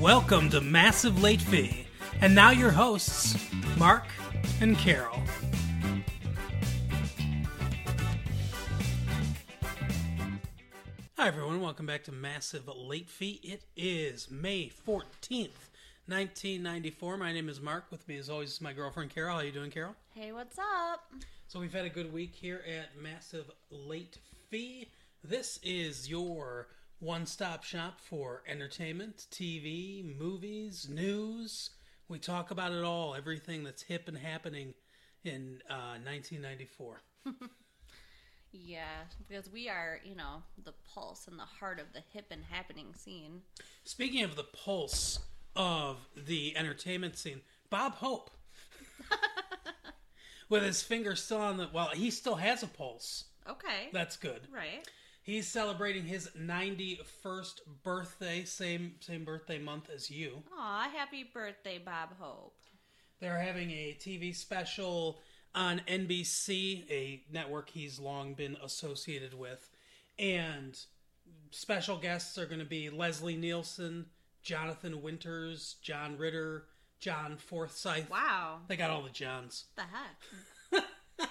Welcome to Massive Late Fee. And now your hosts, Mark and Carol. Hi, everyone. Welcome back to Massive Late Fee. It is May 14th, 1994. My name is Mark. With me, as always, is my girlfriend, Carol. How are you doing, Carol? Hey, what's up? So we've had a good week here at Massive Late Fee. This is your one-stop shop for entertainment, TV, movies, news. We talk about it all, everything that's hip and happening in uh, 1994. Yeah, because we are, you know, the pulse and the heart of the hip and happening scene. Speaking of the pulse of the entertainment scene, Bob Hope, with his finger still on the well, he still has a pulse. Okay. That's good. right. He's celebrating his 91st birthday, same same birthday month as you. Aw, happy birthday, Bob Hope. They're having a TV special on NBC, a network he's long been associated with, and special guests are going to be Leslie Nielsen, Jonathan Winters, John Ritter, John Forsythe. Wow. They got all the Johns. What The heck?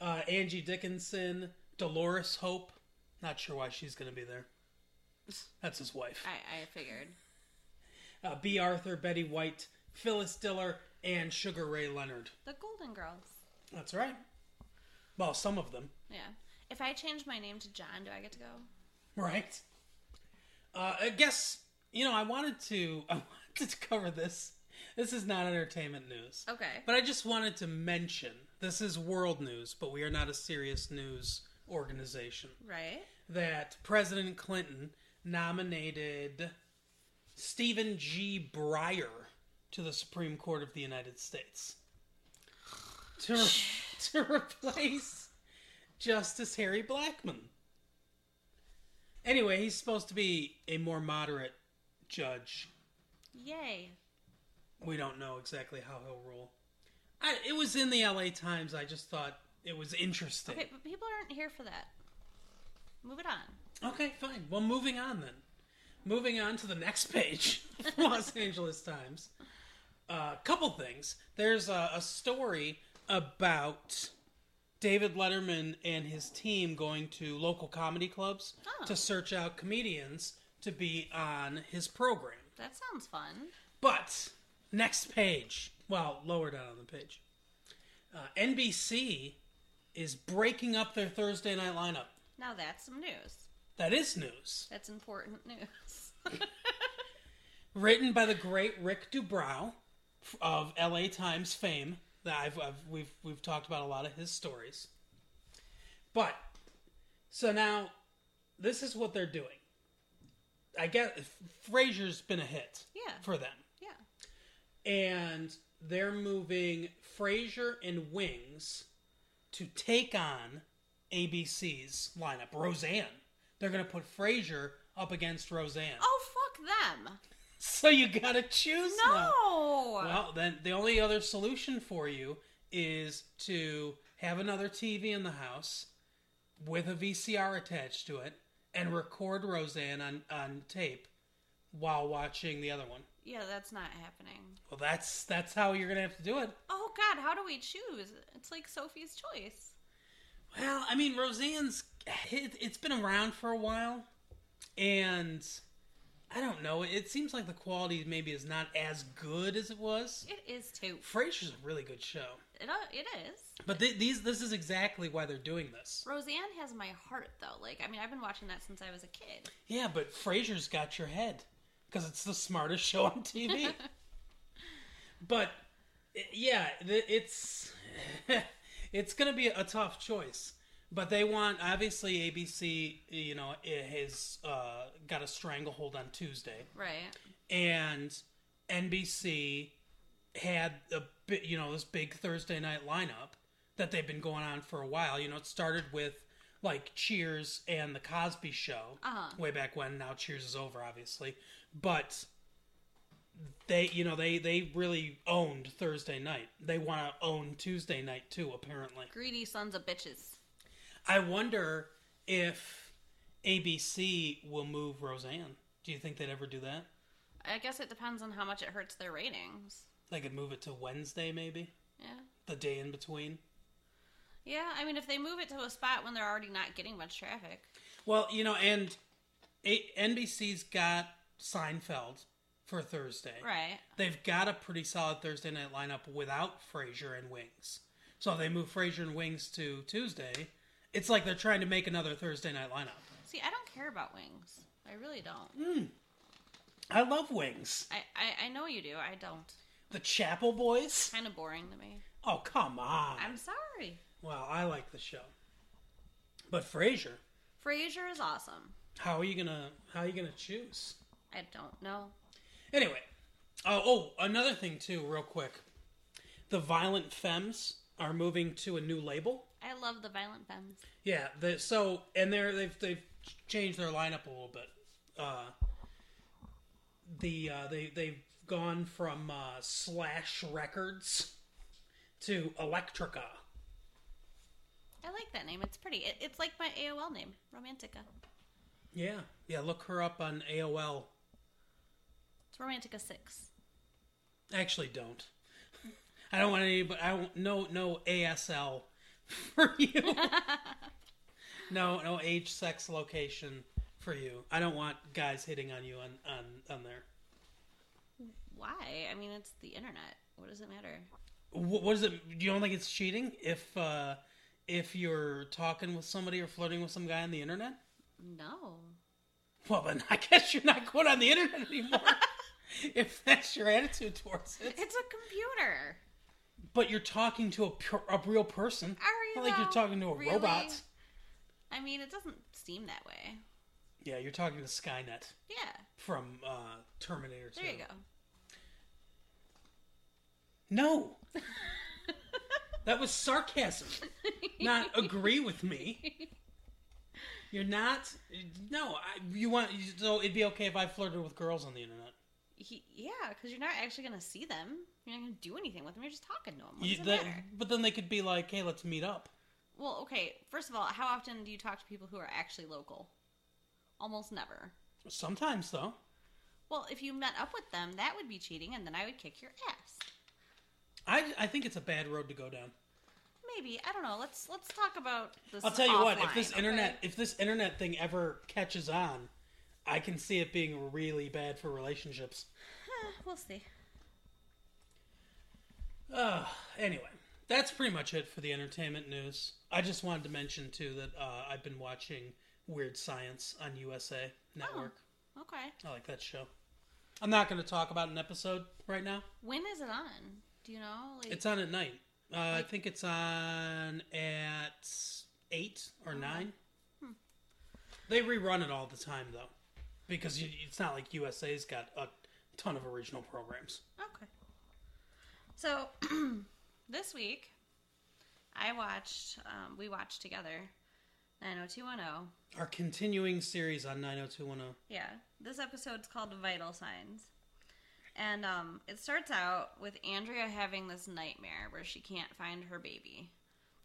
Uh, Angie Dickinson, Dolores Hope. Not sure why she's going to be there. That's his wife. I, I figured. Uh, Bea Arthur, Betty White, Phyllis Diller, and Sugar Ray Leonard. The Golden Girls. That's right. Well, some of them. Yeah. If I change my name to John, do I get to go? Right. Uh, I guess you know I wanted to I wanted to cover this. This is not entertainment news, Okay. but I just wanted to mention this is world news, but we are not a serious news organization. Right. That President Clinton nominated Stephen G. Breyer to the Supreme Court of the United States to re- to replace Justice Harry Blackmun. Anyway, he's supposed to be a more moderate judge. Yay. We don't know exactly how he'll rule. I, it was in the LA Times. I just thought it was interesting. Okay, but people aren't here for that. Move it on. Okay, fine. Well, moving on then. Moving on to the next page, Los Angeles Times. A uh, couple things. There's a, a story about David Letterman and his team going to local comedy clubs Oh. to search out comedians to be on his program. That sounds fun. But next page, well, lower down on the page, uh, NBC is breaking up their Thursday night lineup. Now that's some news. That is news. That's important news. written by the great Rick Dubrow of LA Times fame. That I've, I've we've we've talked about a lot of his stories. But so now this is what they're doing. I guess Frasier's been a hit Yeah. for them. yeah. And they're moving Frasier and Wings to take on ABC's lineup. Roseanne. They're going to put Frasier up against Roseanne. Oh, fuck them. So you got to choose now. No. Well, then the only other solution for you is to have another TV in the house with a VCR attached to it and record Roseanne on, on tape while watching the other one. yeah, that's not happening. Well, that's that's how you're gonna have to do it. Oh God, how do we choose? It's like Sophie's Choice. Well, I mean, Roseanne's it, it's been around for a while, and I don't know. It seems like the quality maybe is not as good as it was. It is too. Frasier's a really good show, It, uh, it is. but th- these this is exactly why they're doing this. Roseanne has my heart though. Like, I mean, I've been watching that since I was a kid. Yeah, but Frasier's got your head because it's the smartest show on TV. but yeah, it's it's going to be a tough choice. But they want obviously ABC, you know, has uh, got a stranglehold on Tuesday, Right. and NBC had a bit, you know, this big Thursday night lineup that they've been going on for a while. You know, it started with like Cheers and the Cosby Show Uh-huh. way back when. Now Cheers is over, obviously, but they, you know, they they really owned Thursday night. They want to own Tuesday night too, apparently. Greedy sons of bitches. I wonder if ABC will move Roseanne. Do you think they'd ever do that? I guess it depends on how much it hurts their ratings. They could move it to Wednesday, maybe Yeah. the day in between. Yeah, I mean, if they move it to a spot when they're already not getting much traffic. Well, you know, and a- NBC's got Seinfeld for Thursday. Right. They've got a pretty solid Thursday night lineup without Frasier and Wings. So they move Frasier and Wings to Tuesday. It's like they're trying to make another Thursday night lineup. See, I don't care about wings. I really don't. Hmm. I love Wings. I, I, I know you do. I don't. The Chapel Boys. Kind of boring to me. Oh come on. I'm sorry. Well, I like the show, but Frasier. Frasier is awesome. How are you gonna How are you gonna choose? I don't know. Anyway, oh, oh, another thing too, real quick. The Violent Femmes are moving to a new label. I love the Violent Femmes. Yeah, the, so and they're they've they've changed their lineup a little bit. Uh, the uh, they they've gone from uh, Slash Records to Electrica. I like that name. It's pretty. It, it's like my AOL name, Romantica. Yeah, yeah. Look her up on AOL. It's Romantica 6. Actually, don't. I don't want any, but I don't, no no ASL for you. no no age, sex, location for you. I don't want guys hitting on you on on on there. Why? I mean, it's the internet. What does it matter? What, what is it? Do you don't think it's cheating if uh, if you're talking with somebody or flirting with some guy on the internet? No. Well, then I guess you're not going on the internet anymore. if that's your attitude towards it, It's a computer. but you're talking to a, pure, a real person. Are you? Not like you're talking to a Really? robot. I mean, it doesn't seem that way. Yeah, you're talking to Skynet Yeah. from uh, Terminator 2. There you go. No. that was sarcasm. Not agree with me. You're not. No, I, you want. So it'd be okay if I flirted with girls on the internet. He, yeah, because you're not actually going to see them. You're not going to do anything with them. You're just talking to them. What You- it that- matter? but then they could be like, "Hey, let's meet up." Well, okay. First of all, how often do you talk to people who are actually local? Almost never. Sometimes, though. Well, if you met up with them, that would be cheating, and then I would kick your ass. I, I think it's a bad road to go down. Maybe I don't know. Let's let's talk about this. I'll tell you what. If this okay? internet, if this internet thing ever catches on, I can see it being really bad for relationships. Eh, we'll see. Uh, anyway, that's pretty much it for the entertainment news. I just wanted to mention too that uh, I've been watching Weird Science on USA Network. Okay. I like that show. I'm not going to talk about an episode right now. When is it on? Do you know? Like, It's on at night. Uh, I think it's on at eight or nine. They rerun it all the time though, because you, it's not like USA's got a ton of original programs. Okay. So this week, I watched. Um, we watched together. 90210. Our continuing series on 90210. Yeah, this episode's called Vital Signs. And um, it starts out with Andrea having this nightmare where she can't find her baby.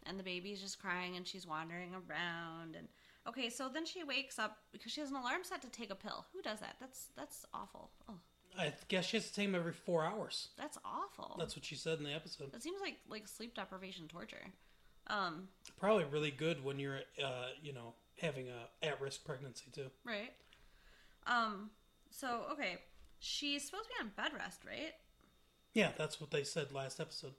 And the baby's just crying and she's wandering around and okay, so then she wakes up because she has an alarm set to take a pill. Who does that? That's that's awful. Oh, I guess she has to take them every four hours. that's awful. That's what she said in the episode. that seems like like sleep deprivation torture. Um, Probably really good when you're, uh, you know, having a at-risk pregnancy too. right. Um, so okay, she's supposed to be on bed rest, right? Yeah, that's what they said last episode.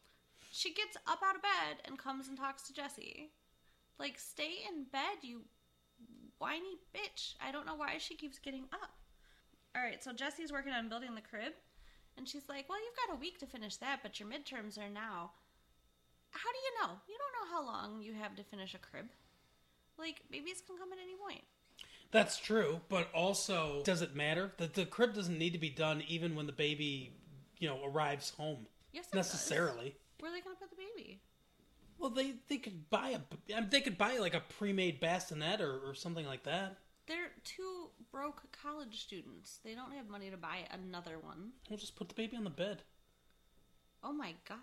She gets up out of bed and comes and talks to Jesse. Like, stay in bed, you whiny bitch. I don't know why she keeps getting up. Alright, so Jesse's working on building the crib, and she's like, Well, you've got a week to finish that, but your midterms are now. How do you know? You don't know how long you have to finish a crib. Like, babies can come at any point. That's true, but also, does it matter? The, the crib doesn't need to be done even when the baby, you know, arrives home Yes, it necessarily. Does. Where are they going to put the baby? Well, they they could buy a they could buy like a pre-made bassinet or, or something like that. They're two broke college students. They don't have money to buy another one. We'll just put the baby on the bed. Oh my god.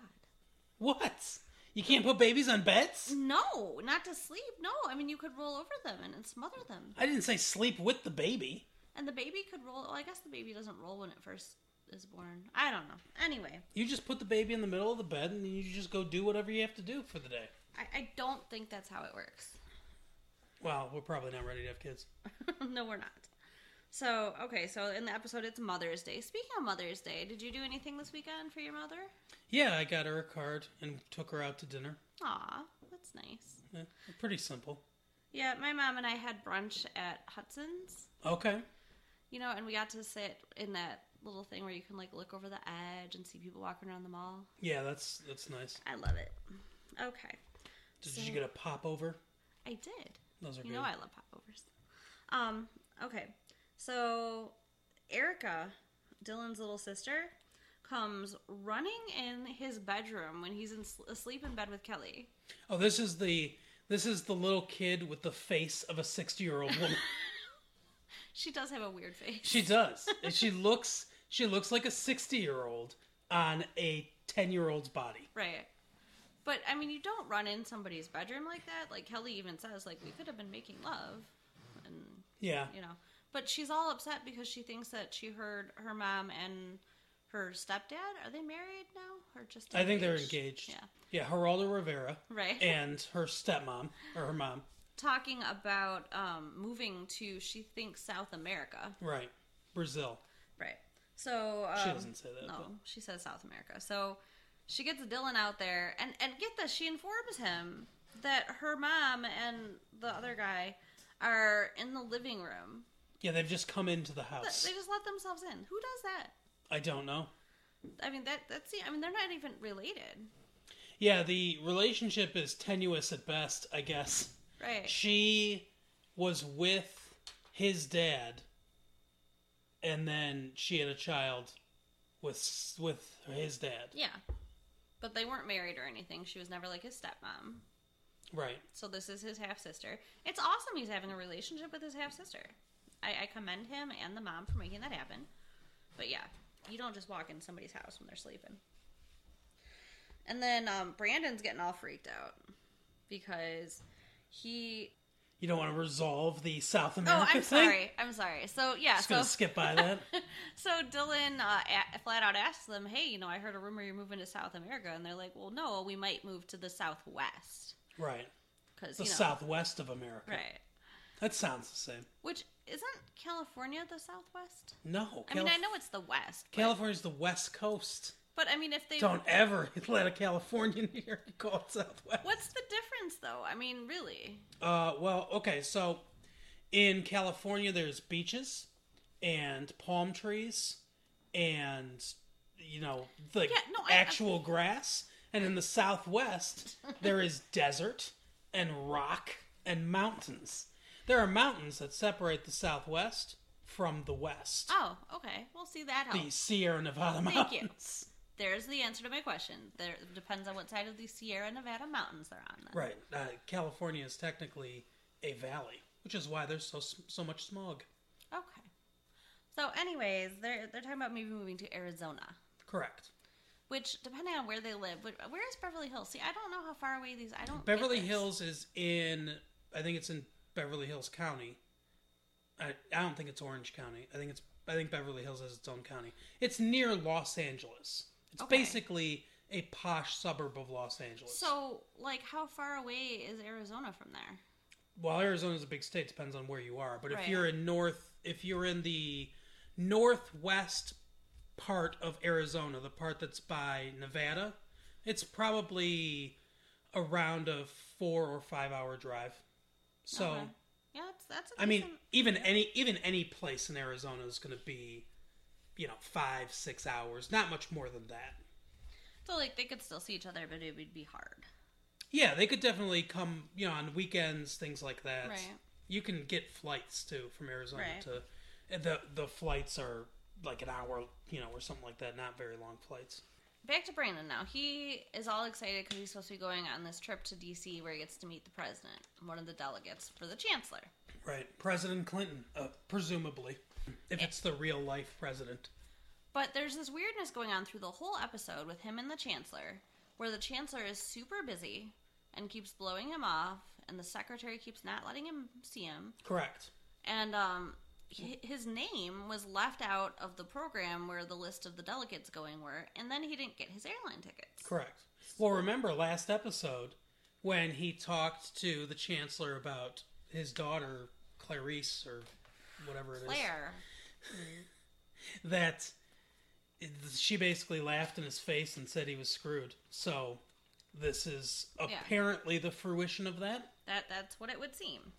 What? You can't put babies on beds? No, not to sleep. No, I mean you could roll over them and, and smother them. I didn't say sleep with the baby. And the baby could roll. Well, I guess the baby doesn't roll when it first is born. I don't know. Anyway, You just put the baby in the middle of the bed and you just go do whatever you have to do for the day. I, I don't think that's how it works. Well, we're probably not ready to have kids. no, we're not. So, okay, so in the episode, it's Mother's Day. Speaking of Mother's Day, did you do anything this weekend for your mother? Yeah, I got her a card and took her out to dinner. Aw, that's nice. Yeah, pretty simple. Yeah, my mom and I had brunch at Hudson's, Okay. you know, and we got to sit in that little thing where you can like look over the edge and see people walking around the mall. Yeah, that's that's nice. I love it. Okay, Did So- you get a popover? I did. Those are You good. know I love popovers. Um, okay. So Erica, Dylan's little sister, comes running in his bedroom when he's in, asleep in bed with Kelly. Oh, this is the this is the little kid with the face of a sixty year old woman. She does have a weird face. she does. And she looks she looks like a sixty year old on a ten year old's body. Right. But I mean, you don't run in somebody's bedroom like that. Like Kelly even says, like we could have been making love, and Yeah. you know. But she's all upset because she thinks that she heard her mom and her stepdad are they married now or just? I think they're engaged. Yeah. Yeah, Geraldo Rivera. Right. And her stepmom or her mom. Talking about um, moving to she thinks South America. Right. Brazil. Right. So um, She doesn't say that, No, but- she says South America. So she gets Dylan out there, and and get this, she informs him that her mom and the other guy are in the living room. Yeah, they've just come into the house. They just let themselves in. Who does that? I don't know. I mean that that's I mean they're not even related, Yeah, the relationship is tenuous at best, I guess. right? She was with his dad, and then she had a child with with his dad. Yeah, but they weren't married or anything. She was never like his stepmom. Right. So this is his half sister. It's awesome he's having a relationship with his half sister. I, I commend him and the mom for making that happen. But yeah, you don't just walk in somebody's house when they're sleeping. And then um, Brandon's getting all freaked out because he. You don't want to resolve the South America Oh, I'm thing. sorry. I'm sorry. So yeah, Just so gonna skip by that. so Dylan uh, a- flat out asks them, "Hey, you know, I heard a rumor you're moving to South America," and they're like, "Well, no, we might move to the Southwest right. because The you know, southwest of America. right." That sounds the same. Which isn't California the Southwest? No. I mean, I know it's the West, but, California's the west coast. but I mean, if they Don't ever let a Californian here call it southwest. what's the difference though? I mean, really? Uh, well, okay, so in California, there's beaches and palm trees and you know the Yeah, no, I- actual grass, and in the Southwest, there is desert and rock and mountains. There are mountains that separate the Southwest from the West. Oh, okay. We'll see that the. Sierra Nevada Thank you. There's the answer to my question. There depends on what side of the Sierra Nevada mountains they're on. Then. Right. Uh, California is technically a valley, which is why there's so so much smog. Okay. So, anyways, they're they're talking about maybe moving to Arizona. Correct. Which, depending on where they live, but where is Beverly Hills? See, I don't know how far away these. I don't. Beverly. Hills is in, I think it's in Beverly Hills County. I, I don't think it's Orange County. I think it's I think Beverly Hills has its own county. It's near Los Angeles. It's Okay. basically a posh suburb of Los Angeles. So, like, how far away is Arizona from there? well, Arizona's a big state. Depends on where you are. But if you're in north, if you're in the northwest part of Arizona, the part that's by Nevada, it's probably around a four or five hour drive. So. Okay. yeah, that's that's. a I mean, even any even any place in Arizona is going to be, you know, five six hours, not much more than that. so like they could still see each other, but it would be hard. Yeah, they could definitely come, you know, on weekends, things like that. Right. You can get flights too from Arizona Right. to, the the flights are like an hour, you know, or something like that. Not very long flights. Back to Brandon now. He is all excited because he's supposed to be going on this trip to D.C. where he gets to meet the president, one of the delegates for the chancellor. Right, President Clinton, uh, presumably, if it's the real life president. But there's this weirdness going on through the whole episode with him and the chancellor, where the chancellor is super busy and keeps blowing him off, and the secretary keeps not letting him see him. Correct. And um, his name was left out of the program where the list of the delegates going were, and then he didn't get his airline tickets. Correct. Well, remember last episode when he talked to the chancellor about his daughter Clarice or whatever it is Claire. that she basically laughed in his face and said he was screwed. So this is Yeah. apparently the fruition of that. That that's what it would seem.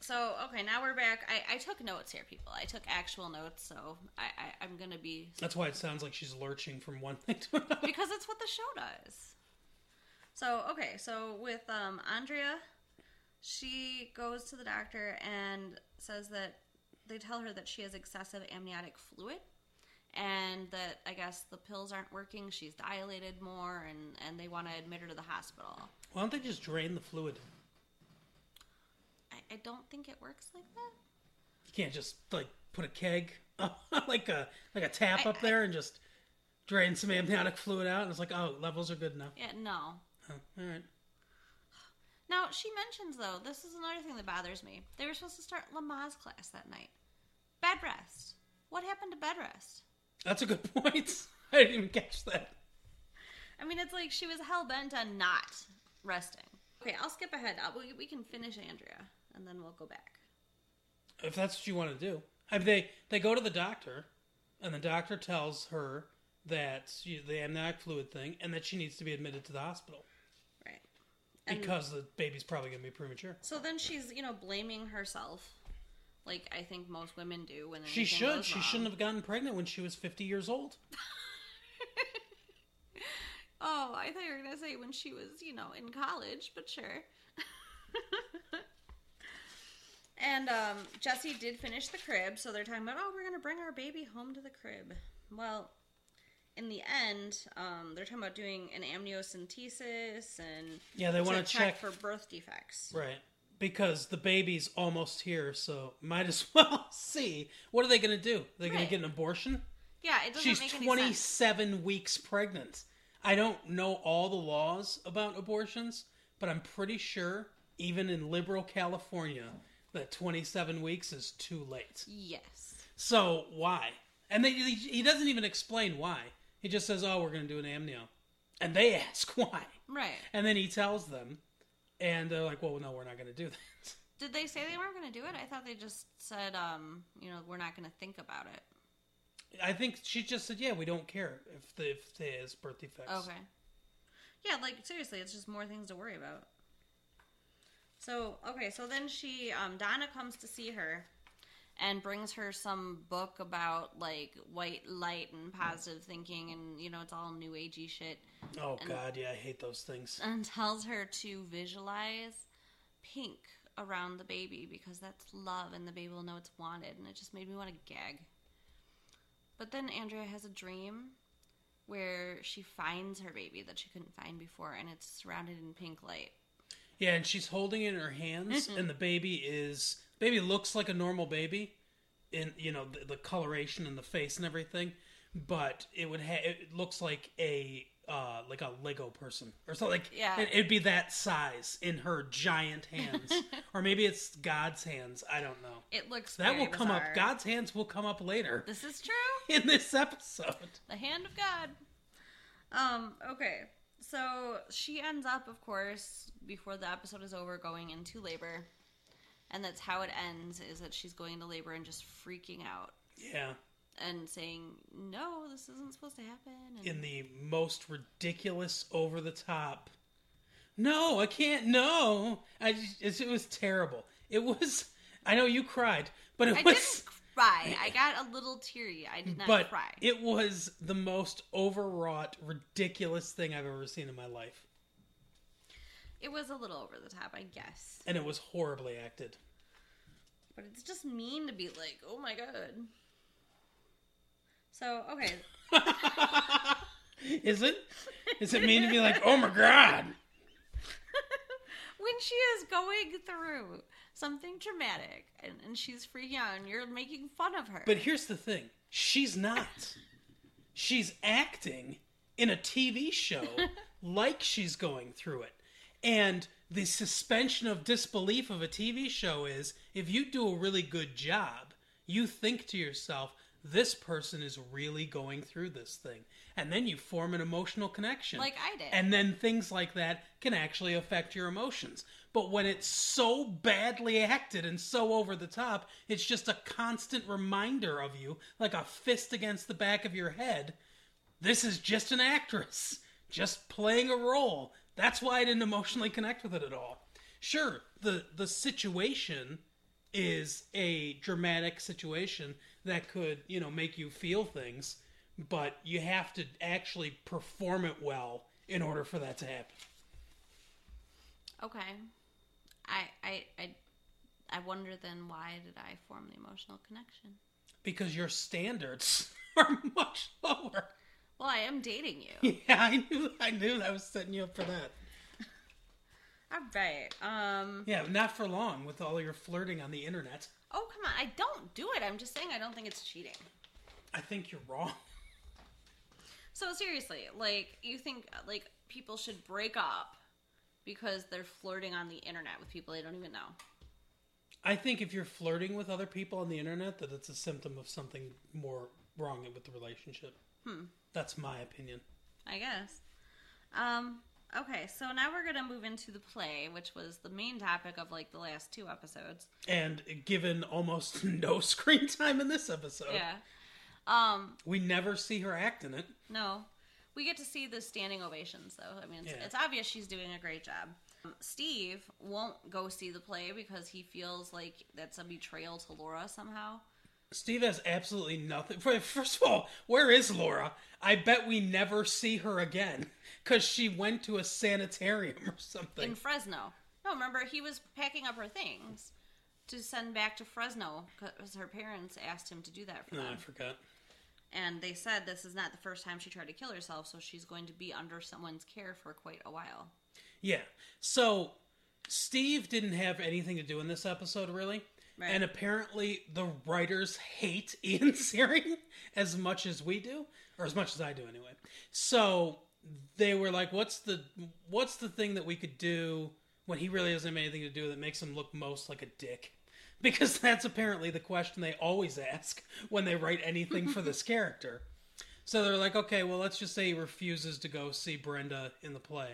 So okay, now we're back. I, I took notes here, people. I took actual notes, so I, I I'm gonna be That's why it sounds like she's lurching from one thing to another. because it's what the show does. So okay, so with um, Andrea, she goes to the doctor and says that they tell her that she has excessive amniotic fluid, and that I guess the pills aren't working. She's dilated more, and and they want to admit her to the hospital. Why don't they just drain the fluid? I, I don't think it works like that. You can't just like put a keg like a like a tap I- up there and just drain some amniotic fluid out and it's like oh levels are good enough. Yeah, no. Oh, all right. Now she mentions though, this is another thing that bothers me. They were supposed to start Lamaze class that night. Bed rest. What happened to bed rest? That's a good point. I didn't even catch that. I mean, it's like she was hell bent on not resting. Okay, I'll skip ahead. I'll, we, we can finish Andrea, and then we'll go back. If that's what you want to do, I mean, they they go to the doctor, and the doctor tells her that she, the amniotic fluid thing, and that she needs to be admitted to the hospital Right. And because the baby's probably going to be premature. so then she's, you know, blaming herself, like I think most women do when She should. She wrong. shouldn't have gotten pregnant when she was fifty years old. Oh, I thought you were gonna say when she was, you know, in college, but sure. and um, Jesse did finish the crib, so they're talking about, oh, we're gonna bring our baby home to the crib. Well, in the end, um, they're talking about doing an amniocentesis and Yeah, they want to check for birth defects. Right. Because the baby's almost here, so might as well see. What are they going to do? They're going to get an abortion? Yeah, it doesn't She's make any sense. 27 weeks pregnant. I don't know all the laws about abortions, but I'm pretty sure, even in liberal California, that 27 weeks is too late. Yes. So why? And they, he doesn't even explain why. He just says, "Oh, we're going to do an amnio," and they ask why, Right. and then he tells them, and they're like, "Well, no, we're not going to do that." Did they say they weren't gonna do it? I thought they just said, um, you know, we're not gonna think about it. I think she just said, "Yeah, we don't care if the if there's birth defects." Okay. Yeah, like seriously, it's just more things to worry about. So okay, so then she um Donna comes to see her and brings her some book about like white light and positive thinking and you know it's all new agey shit Oh And- God, yeah, I hate those things. and tells her to visualize pink around the baby because that's love and the baby will know it's wanted and it just made me want to gag. But then Andrea has a dream where she finds her baby that she couldn't find before and it's surrounded in pink light. Yeah, and she's holding it in her hands, and the baby is baby looks like a normal baby, in you know the, the coloration and the face and everything, but it would ha- it looks like a uh like a Lego person or something. Like Yeah. it, it'd be that size in her giant hands, or maybe it's God's hands. I don't know. It looks That will come bizarre. up. God's hands will come up later This is true. in this episode. The hand of God. Um, okay. So she ends up, of course, before the episode is over, going into labor. And that's how it ends, is that she's going into labor and just freaking out Yeah. and saying, No, this isn't supposed to happen. And in the most ridiculous, over the top. No, I can't. No, I just, it was terrible. It was. I know you cried, but it I was. didn't cry. I got a little teary. I did not but cry. it was the most overwrought, ridiculous thing I've ever seen in my life, it was a little over the top, I guess. and it was horribly acted. But it's just mean to be like, oh my god. So, okay. Is it? Is it mean to be like, oh my god? when she is going through something traumatic and, and she's freaking out and you're making fun of her. But here's the thing: she's not. She's acting in a TV show like she's going through it. And the suspension of disbelief of a TV show is if you do a really good job, you think to yourself, this person is really going through this thing. And then you form an emotional connection. Like I did. And then things like that can actually affect your emotions. But when it's so badly acted and so over the top, it's just a constant reminder of you, like a fist against the back of your head. This is just an actress, just playing a role. That's why I didn't emotionally connect with it at all. Sure, the the situation is a dramatic situation that could, you know, make you feel things, but you have to actually perform it well in order for that to happen. Okay. I I I I wonder then why did I form the emotional connection? Because your standards are much lower. Well, I am dating you. Yeah, I knew I knew I was setting you up for that. All right. Um. Yeah, not for long with all your flirting on the internet. Oh come on! I don't do it. I'm just saying I don't think it's cheating. I think you're wrong. So seriously, like you think like people should break up because they're flirting on the internet with people they don't even know? I think if you're flirting with other people on the internet, that it's a symptom of something more wrong with the relationship. Hmm. That's my opinion. I guess. Um. Okay, so now we're gonna move into the play, which was the main topic of like the last two episodes. And given almost no screen time in this episode, Yeah. Um. we never see her act in it. No, we get to see the standing ovations, though. I mean, it's, Yeah. it's obvious she's doing a great job. Um, Steve won't go see the play because he feels like that's a betrayal to Laura somehow. Steve has absolutely nothing. First of all, where is Laura? I bet we never see her again because she went to a sanitarium or something. in Fresno. No, remember he was packing up her things to send back to Fresno because her parents asked him to do that for no, them. I forgot. And they said this is not the first time she tried to kill herself, so she's going to be under someone's care for quite a while. Yeah. So Steve didn't have anything to do in this episode, really. Right. And apparently, the writers hate Ian Ziering as much as we do, or as much as I do, anyway. So they were like, "What's the what's the thing that we could do when he really doesn't have anything to do that makes him look most like a dick?" Because that's apparently the question they always ask when they write anything for this character. So they're like, "Okay, well, let's just say he refuses to go see Brenda in the play,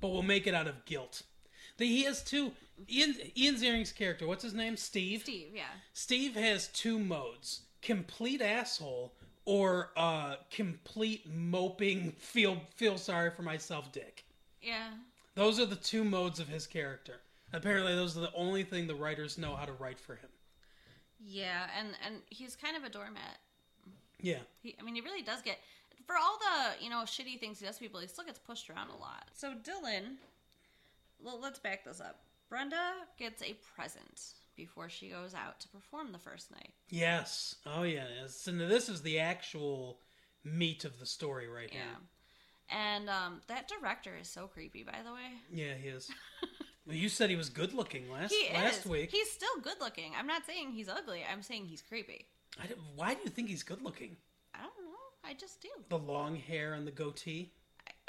but we'll make it out of guilt." The, he has two. Ian Ian Ziering's character, what's his name? Steve. Steve, yeah. Steve has two modes: complete asshole or uh, complete moping, feel feel sorry for myself, dick. Yeah. Those are the two modes of his character. Apparently, those are the only thing the writers know how to write for him. Yeah, and and he's kind of a doormat. Yeah, He, I mean, he really does get for all the you know shitty things he does to people. He still gets pushed around a lot. So Dylan, well, let's back this up. Brenda gets a present before she goes out to perform the first night. yes, oh yeah. And this is the actual meat of the story right Yeah, here. and um, that director is so creepy. By the way, Yeah, he is. you said he was good looking last he last is. week. He's still good looking. I'm not saying he's ugly. I'm saying he's creepy. I don't- why do you think he's good looking? I don't know. I just do. The long hair and the goatee.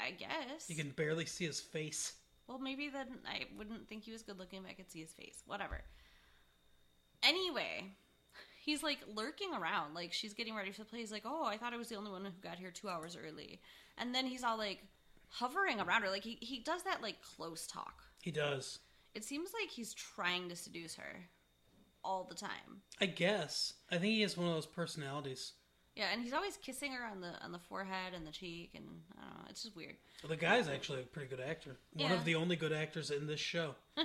I, I guess. You can barely see his face. Well, maybe then I wouldn't think he was good looking if I could see his face. Whatever. Anyway, he's like lurking around. Like she's getting ready for the play. He's like, "Oh, I thought I was the only one who got here two hours early." And then he's all like hovering around her. Like he he does that like close talk. He does. It seems like he's trying to seduce her all the time. I guess. I think he has one of those personalities. Yeah, and he's always kissing her on the on the forehead and the cheek, and I don't know. It's just weird. Well, the guy's actually a pretty good actor. One Yeah. of the only good actors in this show.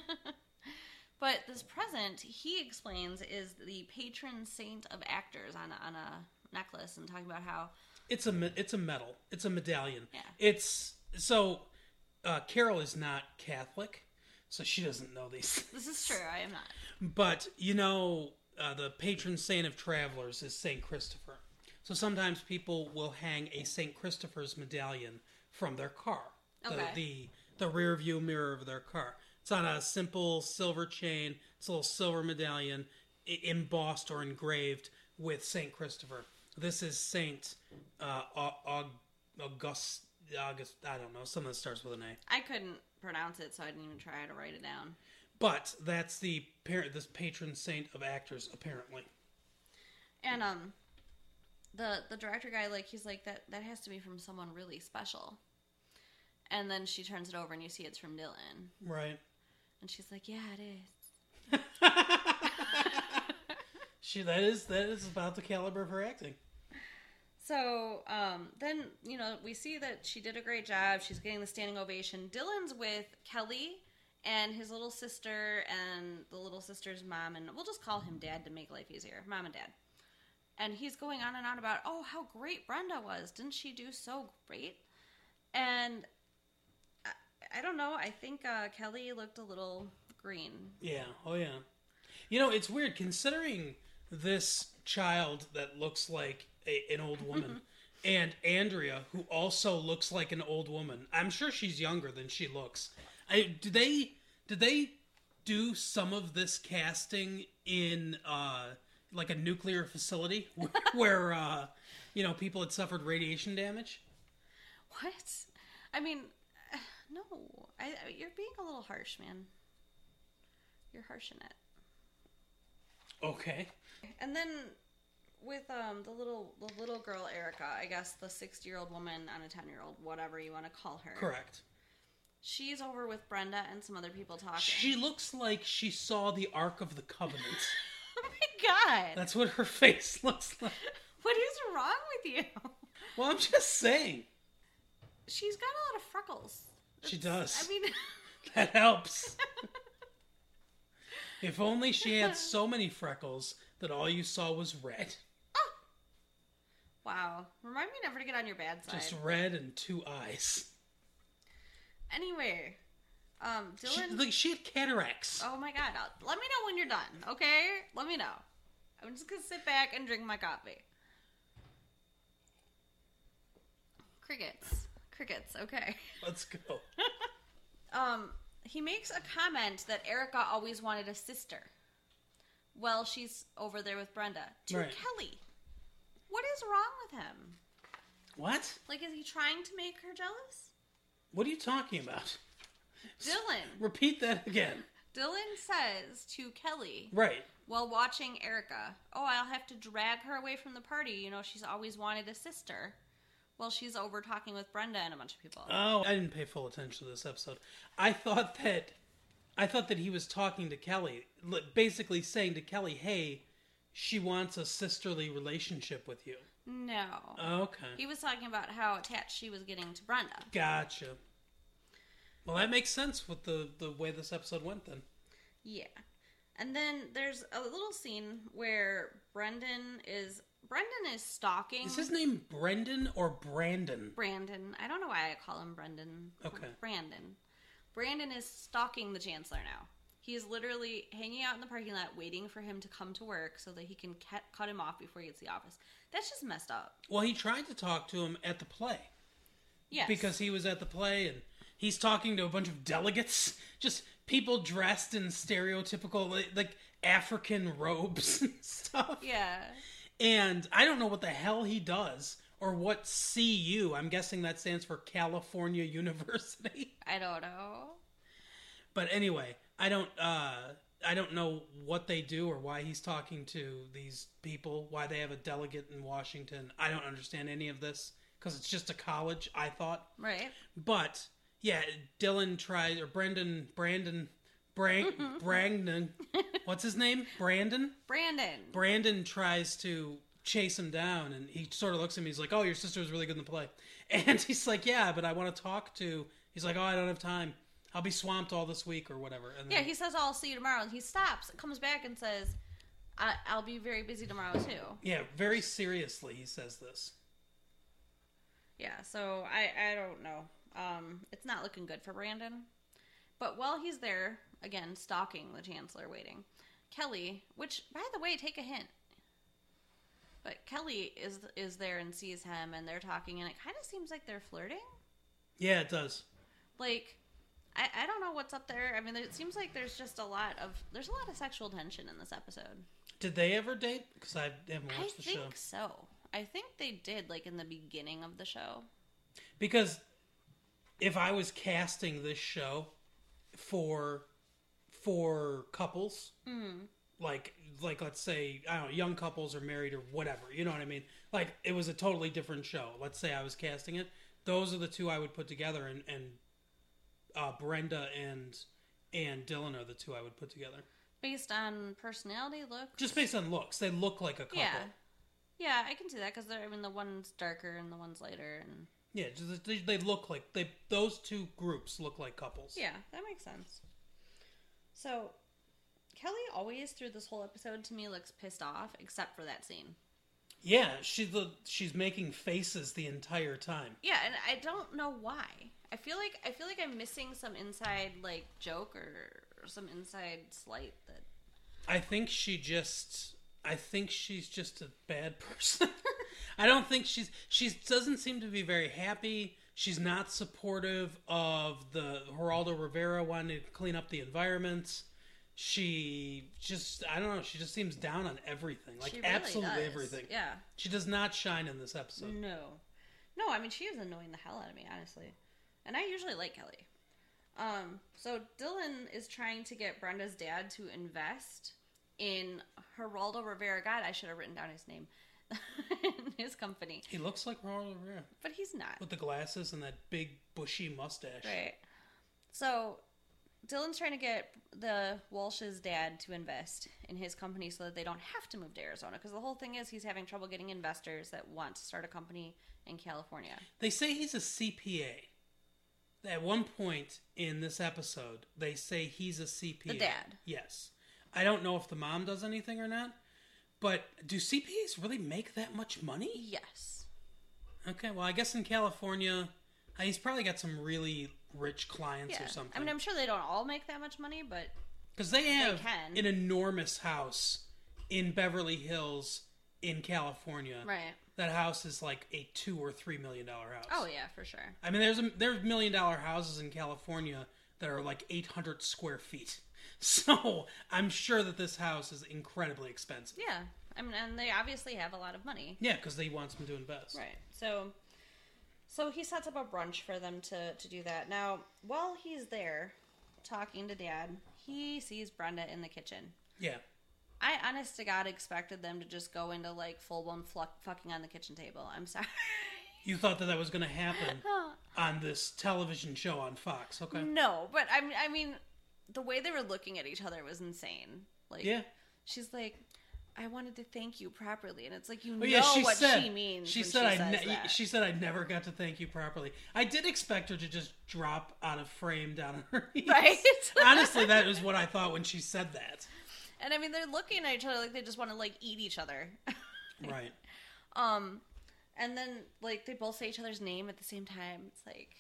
But this present, he explains, is the patron saint of actors on a, on a necklace, and talking about how It's a it's a medal. It's a medallion. Yeah. It's so. Uh, Carol is not Catholic, so she doesn't know these. this is true. I am not. But you know, uh, the patron saint of travelers is Saint Christopher. So sometimes people will hang a Saint Christopher's medallion from their car, the, Okay. the the rear view mirror of their car. It's on a simple silver chain. It's a little silver medallion embossed or engraved with Saint Christopher. This is Saint uh, Au- Au- August. August. I don't know. Something that starts with an A. I couldn't pronounce it, so I didn't even try to write it down. But that's the par- this patron saint of actors, apparently. And um, the the director guy like he's like that that has to be from someone really special. And then she turns it over and you see it's from Dylan, Right. and she's like, "Yeah, it is." she that is that is about the caliber of her acting. So um, then, you know, we see that she did a great job. She's getting the standing ovation. Dylan's with Kelly and his little sister and the little sister's mom, and we'll just call him dad to make life easier mom and dad. And he's going on and on about, oh, how great Brenda was. Didn't she do so great? And I, I don't know. I think uh, Kelly looked a little green. Yeah. Oh yeah. You know, it's weird considering this child that looks like a, an old woman and Andrea who also looks like an old woman. I'm sure she's younger than she looks. I did they did they do some of this casting in uh like a nuclear facility where, where uh you know people had suffered radiation damage? What? I mean, no. I, I- you're being a little harsh, man. You're harsh in it. Okay. And then with um the little the little girl Erica, I guess the sixty year old woman and a ten year old, whatever you want to call her. Correct. She's over with Brenda and some other people talking. She looks like she saw the Ark of the Covenant. oh my god! That's what her face looks like. What is wrong with you? Well, I'm just saying. She's got a lot of freckles. She does. I mean, That helps. if only she had so many freckles that all you saw was red. Wow. Remind me never to get on your bad side. Just red and two eyes. Anyway, um, She, Dylan. like, she had cataracts. Oh my god. I'll, let me know when you're done, okay? Let me know. I'm just gonna sit back and drink my coffee. Crickets. Crickets, okay. Let's go. Um, he makes a comment that Erica always wanted a sister. Well, she's over there with Brenda. To Right. Kelly. What is wrong with him? What? Like, is he trying to make her jealous? What are you talking about? Dylan. Repeat that again. Dylan says to Kelly, Right. while watching Erica, "Oh, I'll have to drag her away from the party. You know, she's always wanted a sister." Well, she's over talking with Brenda and a bunch of people. Oh, I didn't pay full attention to this episode. I thought that I thought that he was talking to Kelly, li- basically saying to Kelly, "Hey, she wants a sisterly relationship with you." no, Okay. he was talking about how attached she was getting to Brenda. Gotcha. Well, that makes sense with the the way this episode went. Then Yeah, and then there's a little scene where Brendan is Brendan is stalking is his name Brendan or Brandon? Brandon. I don't know why I call him Brendan. Okay. Brandon. Brandon is stalking the chancellor now. He is literally hanging out in the parking lot waiting for him to come to work so that he can cut cut him off before he gets to the office. That's just messed up. Well, he tried to talk to him at the play Yes. because he was at the play and he's talking to a bunch of delegates, just people dressed in stereotypical like, like African robes and stuff. Yeah. And I don't know what the hell he does or what CU. I'm guessing that stands for California University. I don't know. But anyway, I don't uh I don't know what they do or why he's talking to these people, why they have a delegate in Washington. I don't understand any of this because it's just a college, I thought. Right. But yeah, Dylan tries or Brendan Brandon Brang Brandon what's his name? Brandon? Brandon. Brandon tries to chase him down and he sort of looks at me he's like, "Oh, your sister was really good in the play." And he's like, "Yeah, but I want to talk to." He's like, "Oh, I don't have time. I'll be swamped all this week or whatever." And yeah, then, he says, "I'll see you tomorrow." And he stops, comes back, and says, I- "I'll be very busy tomorrow too." yeah, very seriously he says this. Yeah, so I I don't know. Um, it's not looking good for Brandon. But while he's there, again, stalking the Chancellor, waiting, Kelly, which by the way, take a hint. But Kelly is is there and sees him, and they're talking, and it kind of seems like they're flirting. Yeah, it does. Like, I I don't know what's up there. I mean, it seems like there's just a lot of there's a lot of sexual tension in this episode. Did they ever date? Because I haven't watched the show. I think so. I think they did, like in the beginning of the show. Because if I was casting this show for for couples, Mm. like like let's say I don't know, young couples are married or whatever. You know what I mean? Like it was a totally different show. Let's say I was casting it. Those are the two I would put together, and and uh, Brenda and and Dylan are the two I would put together. Based on personality, look. Just based on looks, they look like a couple. Yeah. Yeah, I can see that because they're. I mean the one's darker and the one's lighter, and Yeah, just, they, they look like they. Those two groups look like couples. yeah, that makes sense. So, Kelly always through this whole episode to me looks pissed off, except for that scene. Yeah, she's the she's making faces the entire time. Yeah, and I don't know why. I feel like I feel like I'm missing some inside like joke or, or some inside slight that. I think she just I think she's just a bad person. I don't think she's she doesn't seem to be very happy. She's not supportive of the Geraldo Rivera wanting to clean up the environment. She just I don't know, she just seems down on everything. Like really absolutely does. everything. Yeah. She does not shine in this episode. No. No, I mean she is annoying the hell out of me, honestly. And I usually like Kelly. Um, so Dylan is trying to get Brenda's dad to invest in Geraldo Rivera. God, I should have written down his name. in his company. He looks like Geraldo Rivera But he's not. with the glasses and that big bushy mustache. Right. So Dylan's trying to get the Walsh's dad to invest in his company so that they don't have to move to Arizona. Because the whole thing is he's having trouble getting investors that want to start a company in California. They say he's a CPA. At one point in this episode, they say he's a CPA. The dad. Yes. I don't know if the mom does anything or not, but do CPAs really make that much money? Yes. Okay, well, I guess in California, uh, he's probably got some really rich clients Yeah. or something. I mean, I'm sure they don't all make that much money, but Because they have can. an enormous house in Beverly Hills in California. right. That house is like a two or three million dollar house. Oh yeah, for sure. I mean, there's a, there's million dollar houses in California that are like 800 square feet. So I'm sure that this house is incredibly expensive. Yeah. I mean, and they obviously have a lot of money. Yeah, because they want them to invest. Right. So so he sets up a brunch for them to to do that. Now, while he's there talking to dad, he sees Brenda in the kitchen. Yeah. I honest to God expected them to just go into like full blown fluck, fucking on the kitchen table. I'm sorry. You thought that that was going to happen on this television show on Fox. Okay. no, but I mean, I mean, the way they were looking at each other was insane. Like, Yeah. she's like, "I wanted to thank you properly," and it's like you Oh, know yeah, she what said, she means. She said she I ne- that. she said I never got to thank you properly. I did expect her to just drop out of frame down on her knees. Right? Honestly, that was what I thought when she said that. And I mean, they're looking at each other like they just want to like eat each other. Right. Um, and then like they both say each other's name at the same time. It's like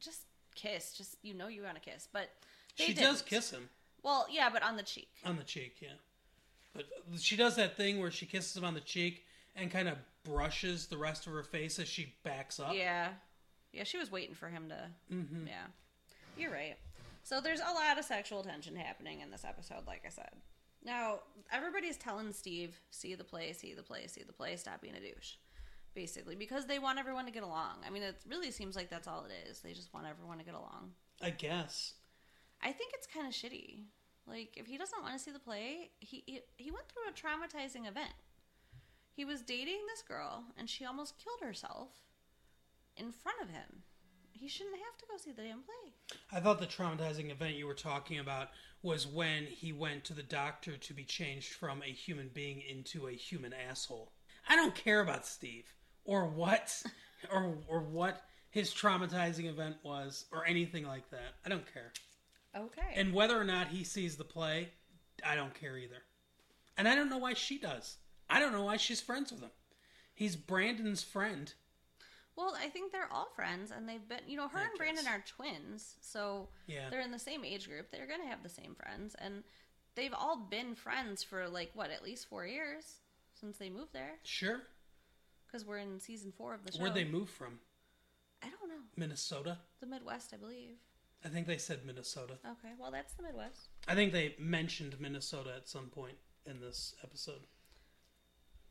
just kiss, just you know you want to kiss, but they she didn't. does kiss him Well, yeah, but on the cheek. on the cheek, yeah. But she does that thing where she kisses him on the cheek and kind of brushes the rest of her face as she backs up. Yeah, yeah, she was waiting for him to. Mm-hmm. Yeah, you're right. So there's a lot of sexual tension happening in this episode, like I said. Now everybody's telling Steve, "See the play, see the play, see the play. Stop being a douche." Basically, because they want everyone to get along. I mean, it really seems like that's all it is. They just want everyone to get along. I guess. I think it's kind of shitty. Like, if he doesn't want to see the play, he, he he went through a traumatizing event. He was dating this girl, and she almost killed herself in front of him. He shouldn't have to go see the damn play. I thought the traumatizing event you were talking about was when he went to the doctor to be changed from a human being into a human asshole. I don't care about Steve or what or or what his traumatizing event was or anything like that. I don't care. Okay. And whether or not he sees the play, I don't care either. And I don't know why she does. I don't know why she's friends with him. He's Brandon's friend. Well, I think they're all friends, and they've been, you know, her and Brandon are twins, so Yeah. they're in the same age group. They're going to have the same friends, and they've all been friends for, like, what, at least four years since they moved there? Sure. Because we're in season four of the show. Where'd they move from? I don't know. Minnesota? The Midwest, I believe. I think they said Minnesota. Okay, well, that's the Midwest. I think they mentioned Minnesota at some point in this episode.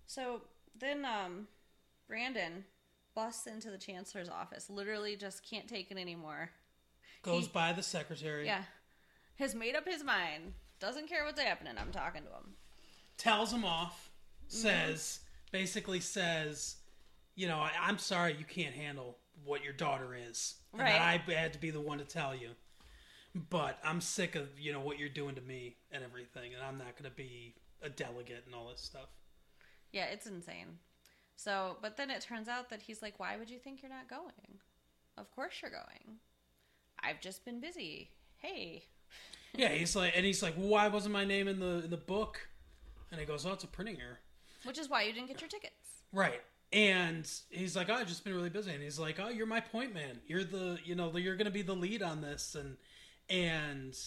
So then, um, Brandon busts into the chancellor's office. Literally, just can't take it anymore. Goes He- by the secretary. Yeah, has made up his mind. Doesn't care what's happening. I'm talking to him. tells him off, mm-hmm. says basically says, you know, I, I'm sorry you can't handle what your daughter is, and Right. I had to be the one to tell you. But I'm sick of you know what you're doing to me and everything, and I'm not going to be a delegate and all this stuff. Yeah, it's insane. So, but then it turns out that he's like, "Why would you think you're not going? Of course you're going. I've just been busy. Hey, Yeah, he's like, and he's like, why wasn't my name in the in the book? And he goes, oh, it's a printing error. which is why you didn't get your tickets." Right. And he's like, oh, I've just been really busy. And he's like, oh, you're my point man. You're the, you know, you're going to be the lead on this. And, and,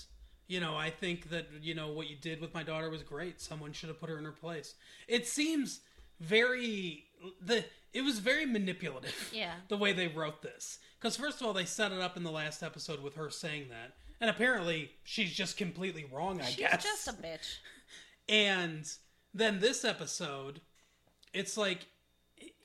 you know, I think that, you know, what you did with my daughter was great. Someone should have put her in her place. It seems very, the, it was very manipulative. Yeah. The way they wrote this. Because, first of all, they set it up in the last episode with her saying that. And apparently, she's just completely wrong, I She's guess. just a bitch. And then this episode, it's like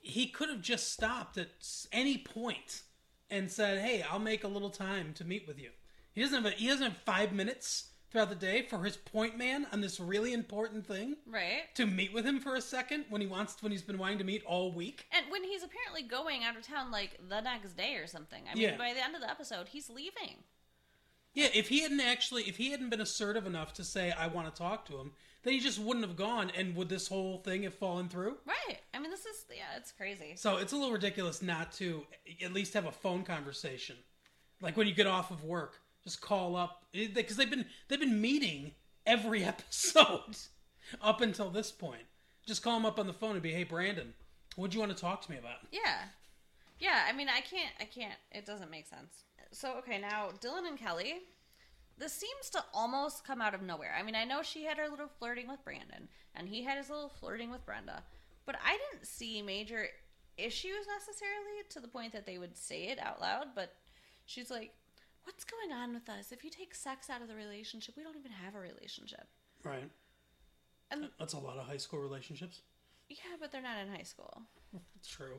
he could have just stopped at any point and said, "Hey, I'll make a little time to meet with you." He doesn't have a, he doesn't have five minutes throughout the day for his point man on this really important thing Right. to meet with him for a second when he wants when he's been wanting to meet all week. And when he's apparently going out of town like the next day or something. I mean, Yeah. by the end of the episode, he's leaving. Yeah, if he hadn't actually, if he hadn't been assertive enough to say, "I want to talk to him," then he just wouldn't have gone, and would this whole thing have fallen through? Right. I mean, this is yeah, it's crazy. So it's a little ridiculous not to at least have a phone conversation, like when you get off of work, just call up because they've been they've been meeting every episode up until this point. Just call them up on the phone and be, "Hey, Brandon, what do you want to talk to me about?" Yeah. Yeah, I mean, I can't, I can't, it doesn't make sense. So, okay, now Dylan and Kelly, this seems to almost come out of nowhere. I mean, I know she had her little flirting with Brandon, and he had his little flirting with Brenda, but I didn't see major issues necessarily to the point that they would say it out loud, but she's like, What's going on with us? If you take sex out of the relationship, we don't even have a relationship. Right. And That's a lot of high school relationships. yeah, but they're not in high school. True.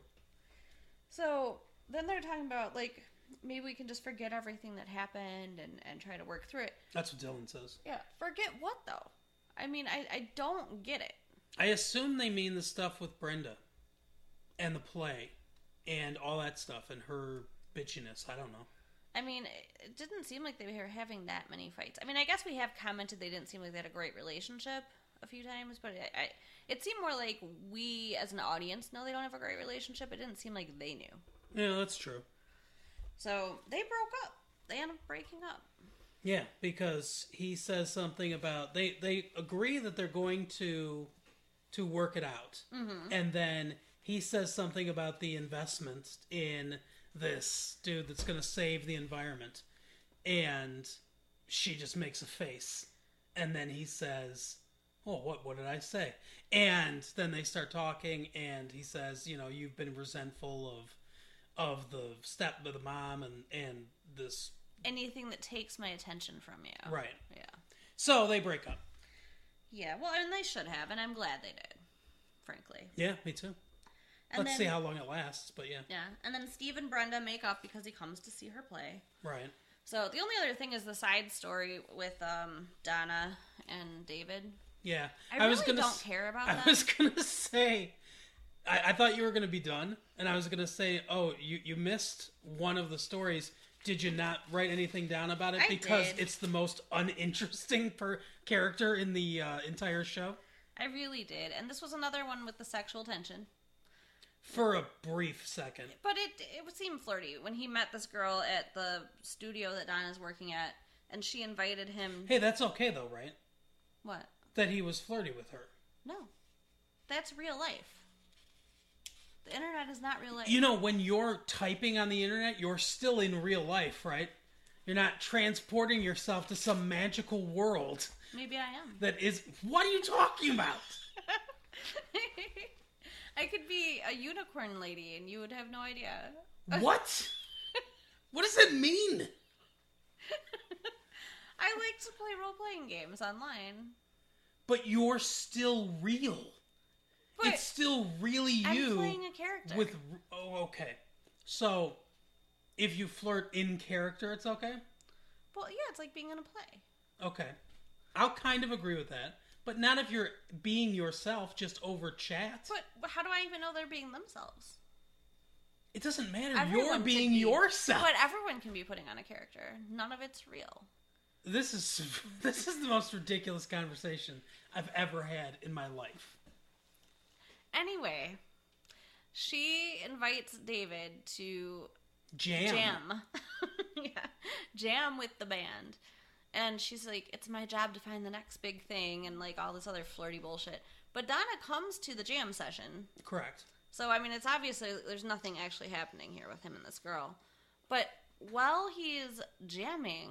So then they're talking about like maybe we can just forget everything that happened and and try to work through it. That's what Dylan says. Yeah, forget what though? I mean, I I don't get it. I assume they mean the stuff with Brenda and the play and all that stuff and her bitchiness. I don't know. I mean, it- didn't seem like they were having that many fights. I mean, I guess we have commented they didn't seem like they had a great relationship a few times, but I, I, it seemed more like we as an audience know they don't have a great relationship. It didn't seem like they knew. Yeah, that's true. So they broke up. They ended up breaking up. Yeah, because he says something about they they agree that they're going to to work it out, mm-hmm. and then he says something about the investment in this dude that's going to save the environment, and she just makes a face, and then he says, "Oh, what what did I say?" And then they start talking, and he says, "You know, you've been resentful of." Of the step of the mom and and this Anything that takes my attention from you. right Yeah. So they break up. Yeah, well, and they should have, and I'm glad they did, frankly. Yeah, me too. And Let's then, see how long it lasts, but yeah. Yeah, and then Steve and Brenda make up because he comes to see her play. Right. So the only other thing is the side story with um, Donna and David. Yeah. I really was gonna don't s- care about I them. was gonna say I, I thought you were gonna be done, and I was gonna say, Oh, you, you missed one of the stories. Did you not write anything down about it? I because did. it's the most uninteresting per character in the uh, entire show. I really did, and this was another one with the sexual tension. For a brief second. But it it seemed flirty when he met this girl at the studio that Donna's working at, and she invited him. Hey, that's okay though, right? What? That he was flirty with her. No, that's real life. The internet is not real life. You know, when you're typing on the internet, you're still in real life, right? You're not transporting yourself to some magical world Maybe I am. that is. What are you talking about? I could be a unicorn lady, and you would have no idea. What? What does it mean? I like to play role playing games online. But you're still real. But it's still really I'm you playing a character. with. Oh, okay. So, if you flirt in character, it's okay. well, yeah, it's like being in a play. Okay, I'll kind of agree with that. But not if you're being yourself just over chat. But how do I even know they're being themselves? It doesn't matter. Everyone you're being be- yourself. But everyone can be putting on a character. None of it's real. This is this is the most ridiculous conversation I've ever had in my life. Anyway, she invites David to Jam. jam. yeah, jam with the band. And she's like, it's my job to find the next big thing and like all this other flirty bullshit. But Donna comes to the jam session. Correct. So, I mean, it's obviously there's nothing actually happening here with him and this girl. But while he's jamming,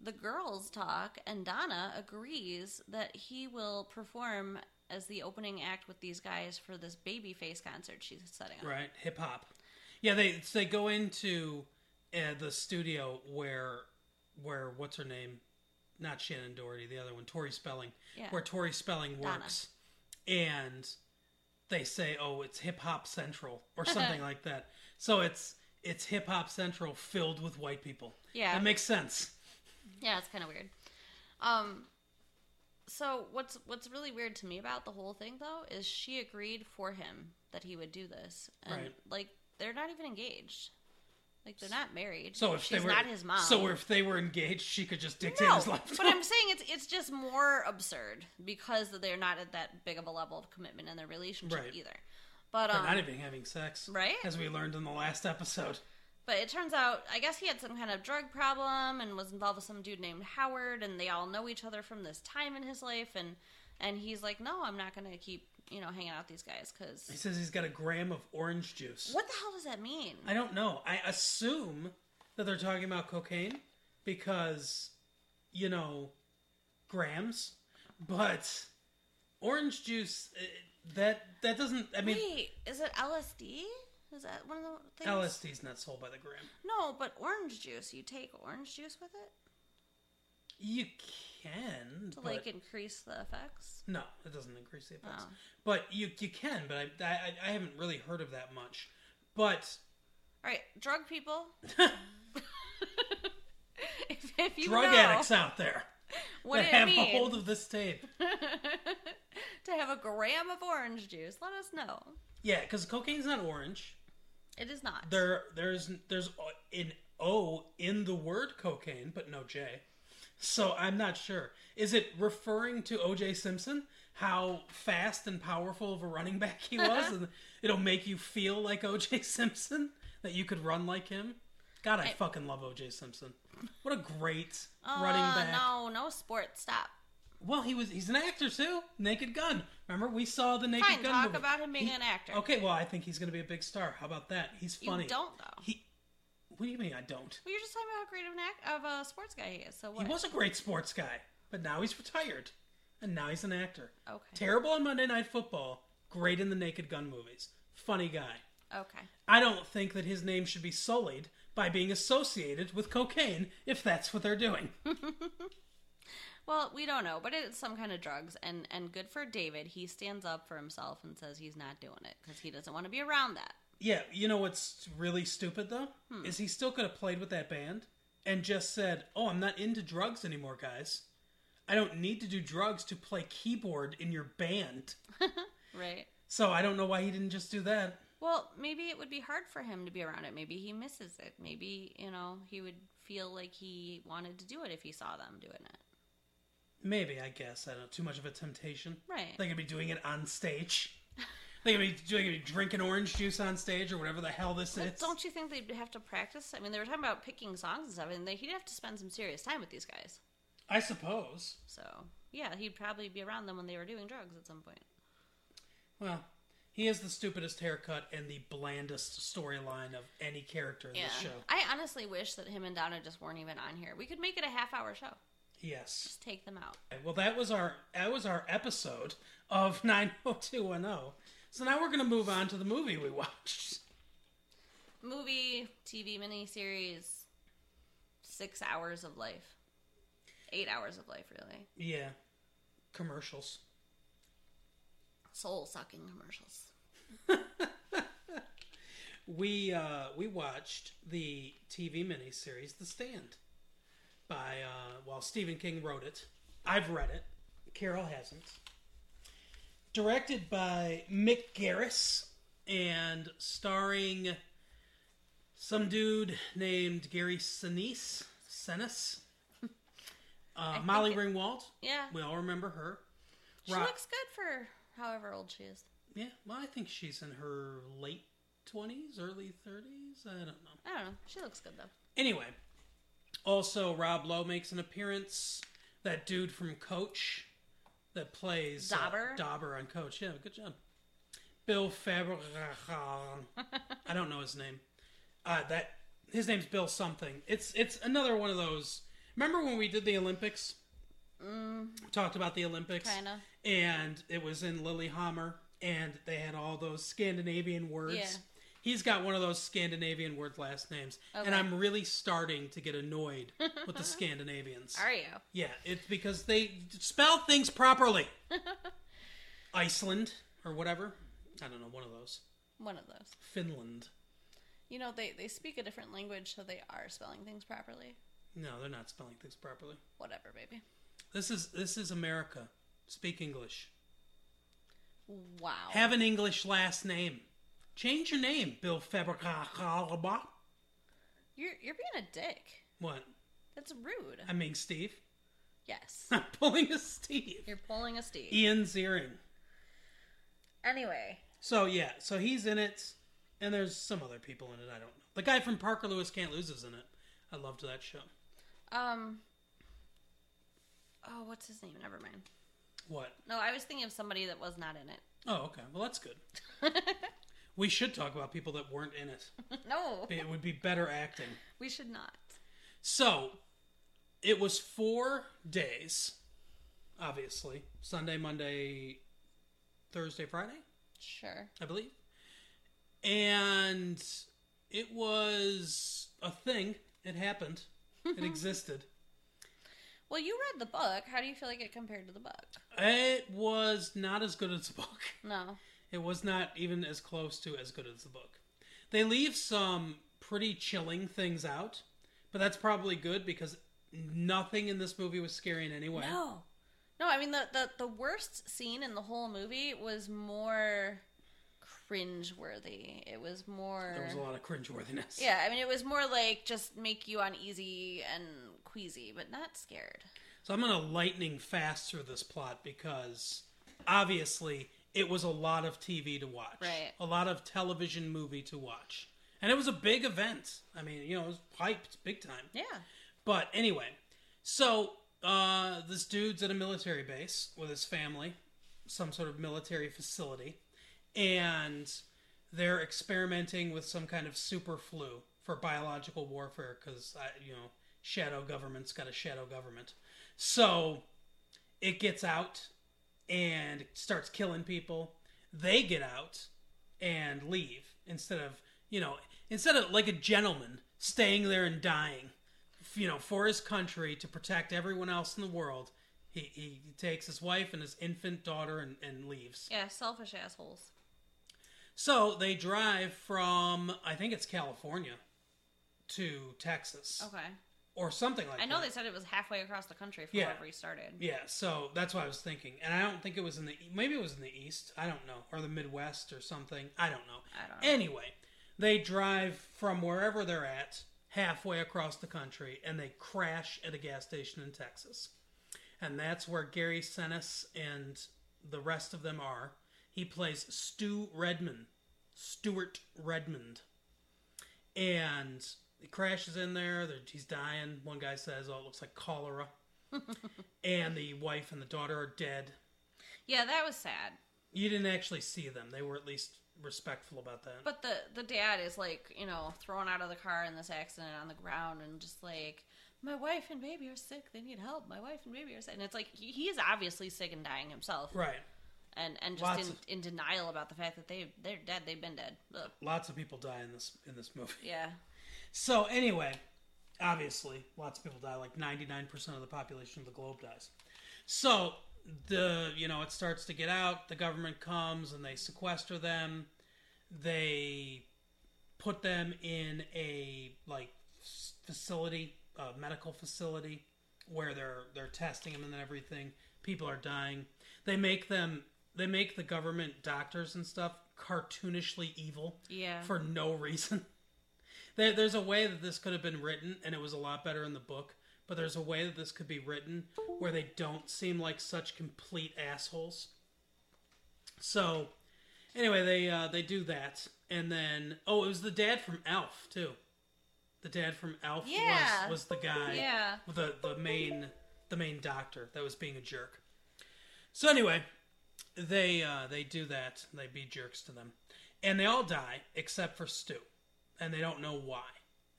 the girls talk, and Donna agrees that he will perform as the opening act with these guys for this babyface concert she's setting up. Right. Hip hop. Yeah, they they go into uh, the studio where where what's her name? Not Shannen Doherty, the other one, Tori Spelling. Yeah. Where Tori Spelling Donna. works, and they say, "Oh, it's Hip Hop Central" or something like that. So it's it's Hip Hop Central filled with white people. Yeah. that makes sense. Yeah, it's kind of weird. Um, so what's what's really weird to me about the whole thing though is she agreed for him that he would do this, and Right. like they're not even engaged, like they're not married. So if she's they were not his mom, so if they were engaged, she could just dictate no, his life. but I'm saying it's it's just more absurd because they're not at that big of a level of commitment in their relationship Right. either. But They're um, not even having sex, right? As we learned in the last episode. But it turns out, I guess he had some kind of drug problem and was involved with some dude named Howard, and they all know each other from this time in his life. And and he's like, no, I'm not going to keep you know hanging out with these guys because He says he's got a gram of orange juice. what the hell does that mean? I don't know. I assume that they're talking about cocaine because, you know, grams. But orange juice, eh, that that doesn't. I mean, Wait, is it LSD? Is that one of the things? LSD's not sold by the gram. No, but orange juice. You take orange juice with it You can, to like increase the effects. no, it doesn't increase the oh. effects. Oh. But you you can, but I, I I haven't really heard of that much. But All right, drug people. if, if you drug know addicts out there what that have means a hold of this tape. to have a gram of orange juice, let us know. Yeah, because cocaine's not orange. It is not. There, there's, there's an O in the word cocaine, but no J. So I'm not sure. Is it referring to O.J. Simpson? How fast and powerful of a running back he was, and it'll make you feel like O.J. Simpson that you could run like him. God, I, fucking love O.J. Simpson. What a great running Uh, back. No, no sports. Stop. Well, he was—he's an actor too. Naked Gun. Remember, we saw the Naked Fine, Gun. talk movie. about him being He- an actor. Okay, well, I think he's going to be a big star. How about that? He's funny. You don't though. He. What do you mean I don't? Well, you're just talking about how great of an act of a sports guy he is. So what? He was a great sports guy, but now he's retired, and now he's an actor. Okay. Terrible on Monday Night Football. Great in the Naked Gun movies. Funny guy. Okay. I don't think that his name should be sullied by being associated with cocaine if that's what they're doing. Well, we don't know, but it's some kind of drugs, and and good for David. He stands up for himself and says he's not doing it because he doesn't want to be around that. Yeah, you know what's really stupid though hmm. is he still could have played with that band and just said, "Oh, I'm not into drugs anymore, guys. I don't need to do drugs to play keyboard in your band." Right. So I don't know why he didn't just do that. Well, maybe it would be hard for him to be around it. Maybe he misses it. Maybe, you know, he would feel like he wanted to do it if he saw them doing it. Maybe I guess I don't know. Too much of a temptation. Right. They could be doing it on stage. They could be doing be drinking orange juice on stage or whatever the hell this Well, is. don't you think they'd have to practice? I mean, they were talking about picking songs and stuff, and they, he'd have to spend some serious time with these guys. I suppose. So, yeah, he'd probably be around them when they were doing drugs at some point. Well, he has the stupidest haircut and the blandest storyline of any character in Yeah. this show. I honestly wish that him and Donna just weren't even on here. We could make it a half hour show. Yes. Just take them out. Well, that was our that was our episode of 90210. So now we're going to move on to the movie we watched. Movie, TV miniseries, six hours of life. Eight hours of life, really. Yeah. Commercials. Soul sucking commercials. We uh we watched the TV miniseries The Stand by uh well Stephen King wrote it. I've read it. Carol hasn't. Directed by Mick Garris and starring some dude named Gary Sinise. Sinise. Uh, Molly it- Ringwald. Yeah. We all remember her. She Ro- looks good for however old she is. Yeah, well, I think she's in her late 20s, early 30s. I don't know. I don't know. She looks good though. Anyway, also Rob Lowe makes an appearance. That dude from Coach that plays uh, Dauber? Dauber on Coach. Yeah, good job. Bill Faber. I don't know his name. Uh, that his name's Bill something. It's it's another one of those. Remember when we did the Olympics? Mm, Talked about the Olympics, kinda. and it was in Lillehammer, and they had all those Scandinavian words. Yeah. He's got one of those Scandinavian word last names, and I'm really starting to get annoyed with the Scandinavians. Are you? Yeah, it's because they spell things properly. Iceland or whatever. I don't know, one of those. One of those. Finland. You know, they, they speak a different language, so they are spelling things properly. No, they're not spelling things properly. Whatever, baby. This is this is America. Speak English. Wow. Have an English last name. Change your name, Bill Fabercalaba. You're you're being a dick. What? That's rude. I mean Steve. yes. I'm pulling a Steve. You're pulling a Steve. Ian Ziering. Anyway. So yeah, so he's in it, and there's some other people in it. I don't know. The guy from Parker Lewis Can't Lose is in it. I loved that show. Um Oh, what's his name? Never mind. What? No, I was thinking of somebody that was not in it. Oh, okay. Well, that's good. We should talk about people that weren't in it. no. It would be better acting. We should not. So, it was four days, obviously Sunday, Monday, Thursday, Friday, Sure. I believe. And it was a thing. It happened. It existed. Well, you read the book. How do you feel like it compared to the book? It was not as good as the book. No. It was not even as close to as good as the book. They leave some pretty chilling things out, but that's probably good because nothing in this movie was scary in any way. No. No, I mean the, the the worst scene in the whole movie was more cringe-worthy. It was more There was a lot of cringeworthiness. Yeah, I mean it was more like just make you uneasy and queasy, but not scared. So I'm going to lightning fast through this plot because obviously it was a lot of TV to watch. Right. A lot of television movie to watch. And it was a big event. I mean, you know, it was hyped big time. Yeah. But anyway, so uh, this dude's at a military base with his family, some sort of military facility, and they're experimenting with some kind of super flu for biological warfare because you know shadow government's got a shadow government. So it gets out and starts killing people. They get out and leave instead of you know instead of like a gentleman staying there and dying you know, for his country to protect everyone else in the world, he, he takes his wife and his infant daughter and, and leaves. Yeah, selfish assholes. So they drive from, I think it's California, to Texas Okay. Or something like that. I know that. they said it was halfway across the country from Yeah. wherever he started. Yeah, so that's what I was thinking. And I don't think it was in the, maybe it was in the East. I don't know. Or the Midwest or something. I don't know. I don't know. Anyway, they drive from wherever they're at halfway across the country and they crash at a gas station in Texas. And that's where Gary Sinise and the rest of them are. He plays Stu Redman, Stuart Redman. And he crashes in there. He's dying. One guy says, Oh, it looks like cholera. and the wife and the daughter are dead. Yeah, that was sad. You didn't actually see them. They were at least respectful about that. But the the dad is like, you know, thrown out of the car in this accident on the ground and just like, my wife and baby are sick. They need help. My wife and baby are sick. And it's like he, he is obviously sick and dying himself, right. and and just in, of- in denial about the fact that they they're dead. They've been dead. Ugh. Lots of people die in this in this movie. Yeah. So anyway, obviously, lots of people die. Like ninety nine percent of the population of the globe dies. So the you know it starts to get out. The government comes and they sequester them. They put them in a like facility, a medical facility, where they're they're testing them and then everything. people are dying. They make them they make the government doctors and stuff cartoonishly evil Yeah. for no reason. There, there's a way that this could have been written, and it was a lot better in the book. But there's a way that this could be written where they don't seem like such complete assholes. So, anyway, they uh, they do that, and then oh, it was the dad from Alf too. The dad from Alf Yeah. was was the guy yeah. the the main the main doctor that was being a jerk. So anyway, they uh, they do that. They be jerks to them, and they all die except for Stu, and they don't know why.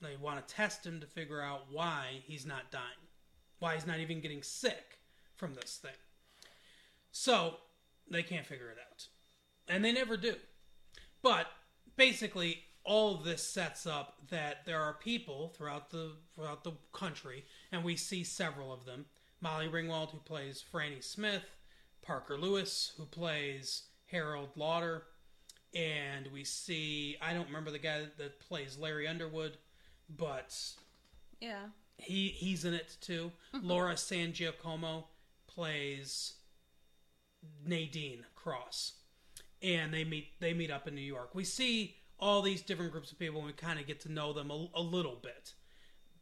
They want to test him to figure out why he's not dying, why he's not even getting sick from this thing. So they can't figure it out, and they never do. But basically, all this sets up that there are people throughout the throughout the country, and we see several of them. Molly Ringwald, who plays Franny Smith, Parker Lewis, who plays Harold Lauder, and we see I don't remember the guy that plays Larry Underwood, but Yeah. he he's in it too. Mm-hmm. Laura San Giacomo plays Nadine Cross, and they meet they meet up in New York. We see all these different groups of people, and we kind of get to know them a, a little bit.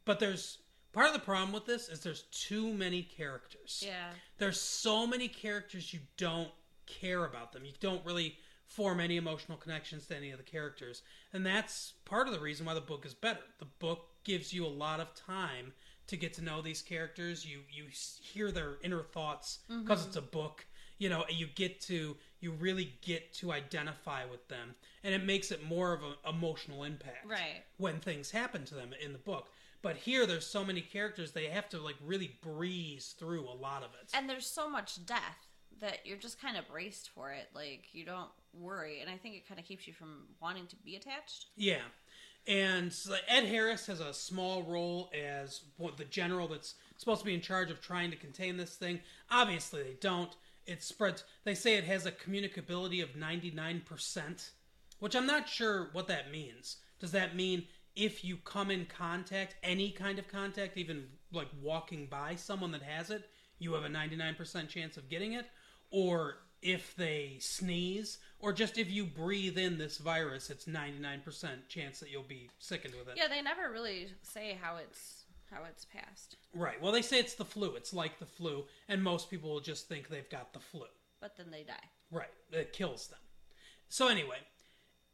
But there's part of the problem with this is there's too many characters. Yeah. There's so many characters you don't care about them. You don't really form any emotional connections to any of the characters. And that's part of the reason why the book is better. The book gives you a lot of time to get to know these characters. You you hear their inner thoughts mm-hmm. because it's a book. You know, you get to you really get to identify with them, and it makes it more of an emotional impact Right. when things happen to them in the book. But here, there's so many characters they have to like really breeze through a lot of it. And there's so much death that you're just kind of braced for it. Like you don't worry, and I think it kind of keeps you from wanting to be attached. Yeah, and so Ed Harris has a small role as the general that's supposed to be in charge of trying to contain this thing. Obviously, they don't. It spreads. They say it has a communicability of ninety nine percent, which I'm not sure what that means. Does that mean if you come in contact, any kind of contact, even like walking by someone that has it, you have a ninety nine percent chance of getting it, or if they sneeze, or just if you breathe in this virus, it's 99% chance that you'll be sickened with it. Yeah, they never really say how it's how it's passed, Right. Well, they say it's the flu. It's like the flu, and most people will just think they've got the flu. but then they die. Right. It kills them. So anyway,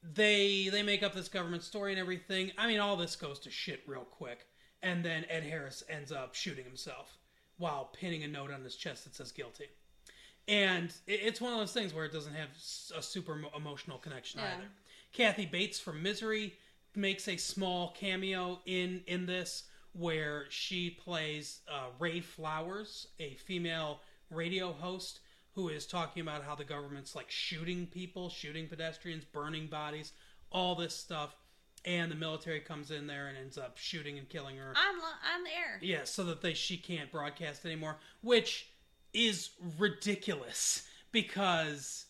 they they make up this government story and everything. I mean, all this goes to shit real quick, and then Ed Harris ends up shooting himself while pinning a note on his chest that says guilty. And it's one of those things where it doesn't have a super emotional connection Yeah. either. Kathy Bates from Misery makes a small cameo in in this where she plays uh, Ray Flowers, a female radio host who is talking about how the government's like shooting people, shooting pedestrians, burning bodies, all this stuff, and the military comes in there and ends up shooting and killing her. On lo- on the air. Yeah, so that they she can't broadcast anymore, which is ridiculous because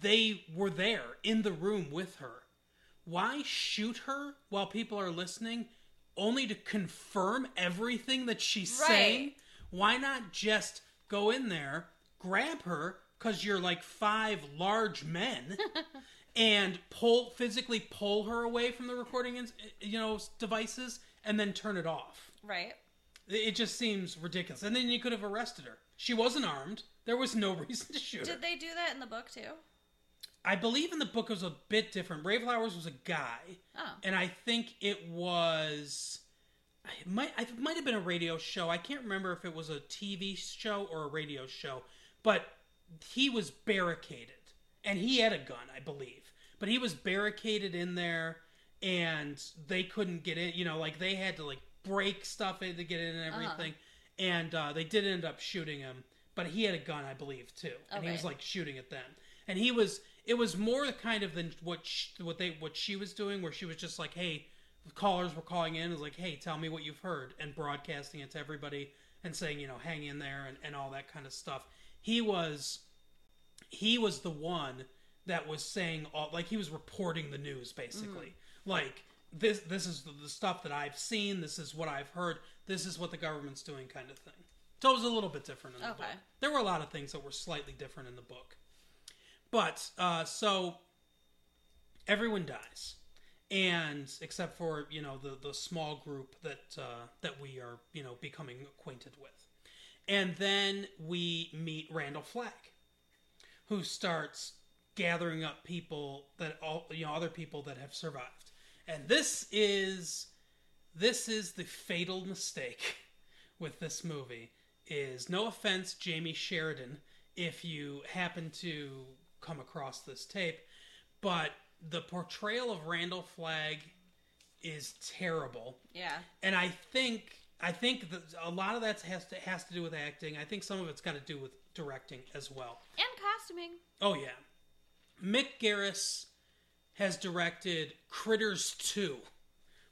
they were there in the room with her. Why shoot her while people are listening only to confirm everything that she's Right. saying? Why not just go in there, grab her cuz you're like five large men and pull physically pull her away from the recording you know devices and then turn it off? Right. It just seems ridiculous. And then you could have arrested her. She wasn't armed. There was no reason to shoot her. Did they do that in the book too? I believe in the book it was a bit different. Ray Flowers was a guy, Oh. and I think it was. It might it might have been a radio show. I can't remember if it was a TV show or a radio show, but he was barricaded, and he had a gun, I believe. But he was barricaded in there, and they couldn't get in. You know, like they had to like break stuff in to get in and everything. And uh, they did end up shooting him, but he had a gun, I believe, too, and he was like shooting at them. And he was. It was more kind of than what sh what they what she was doing, where she was just like, "Hey, callers were calling in, it was like, hey, tell me what you've heard, and broadcasting it to everybody and saying, you know, hang in there and, and all that kind of stuff. He was he was the one that was saying all like he was reporting the news basically. Like this this is the, the stuff that I've seen, this is what I've heard, this is what the government's doing kind of thing. So it was a little bit different in the Okay. book. There were a lot of things that were slightly different in the book. But uh, so everyone dies, and except for you know the the small group that uh, that we are you know becoming acquainted with, and then we meet Randall Flagg, who starts gathering up people that all you know other people that have survived, and this is this is the fatal mistake with this movie is no offense jamey sheridan if you happen to come across this tape but the portrayal of randall flagg is terrible Yeah. and i think i think that a lot of that has to has to do with acting i think some of it's got to do with directing as well And costuming. Oh yeah, Mick Garris has directed Critters two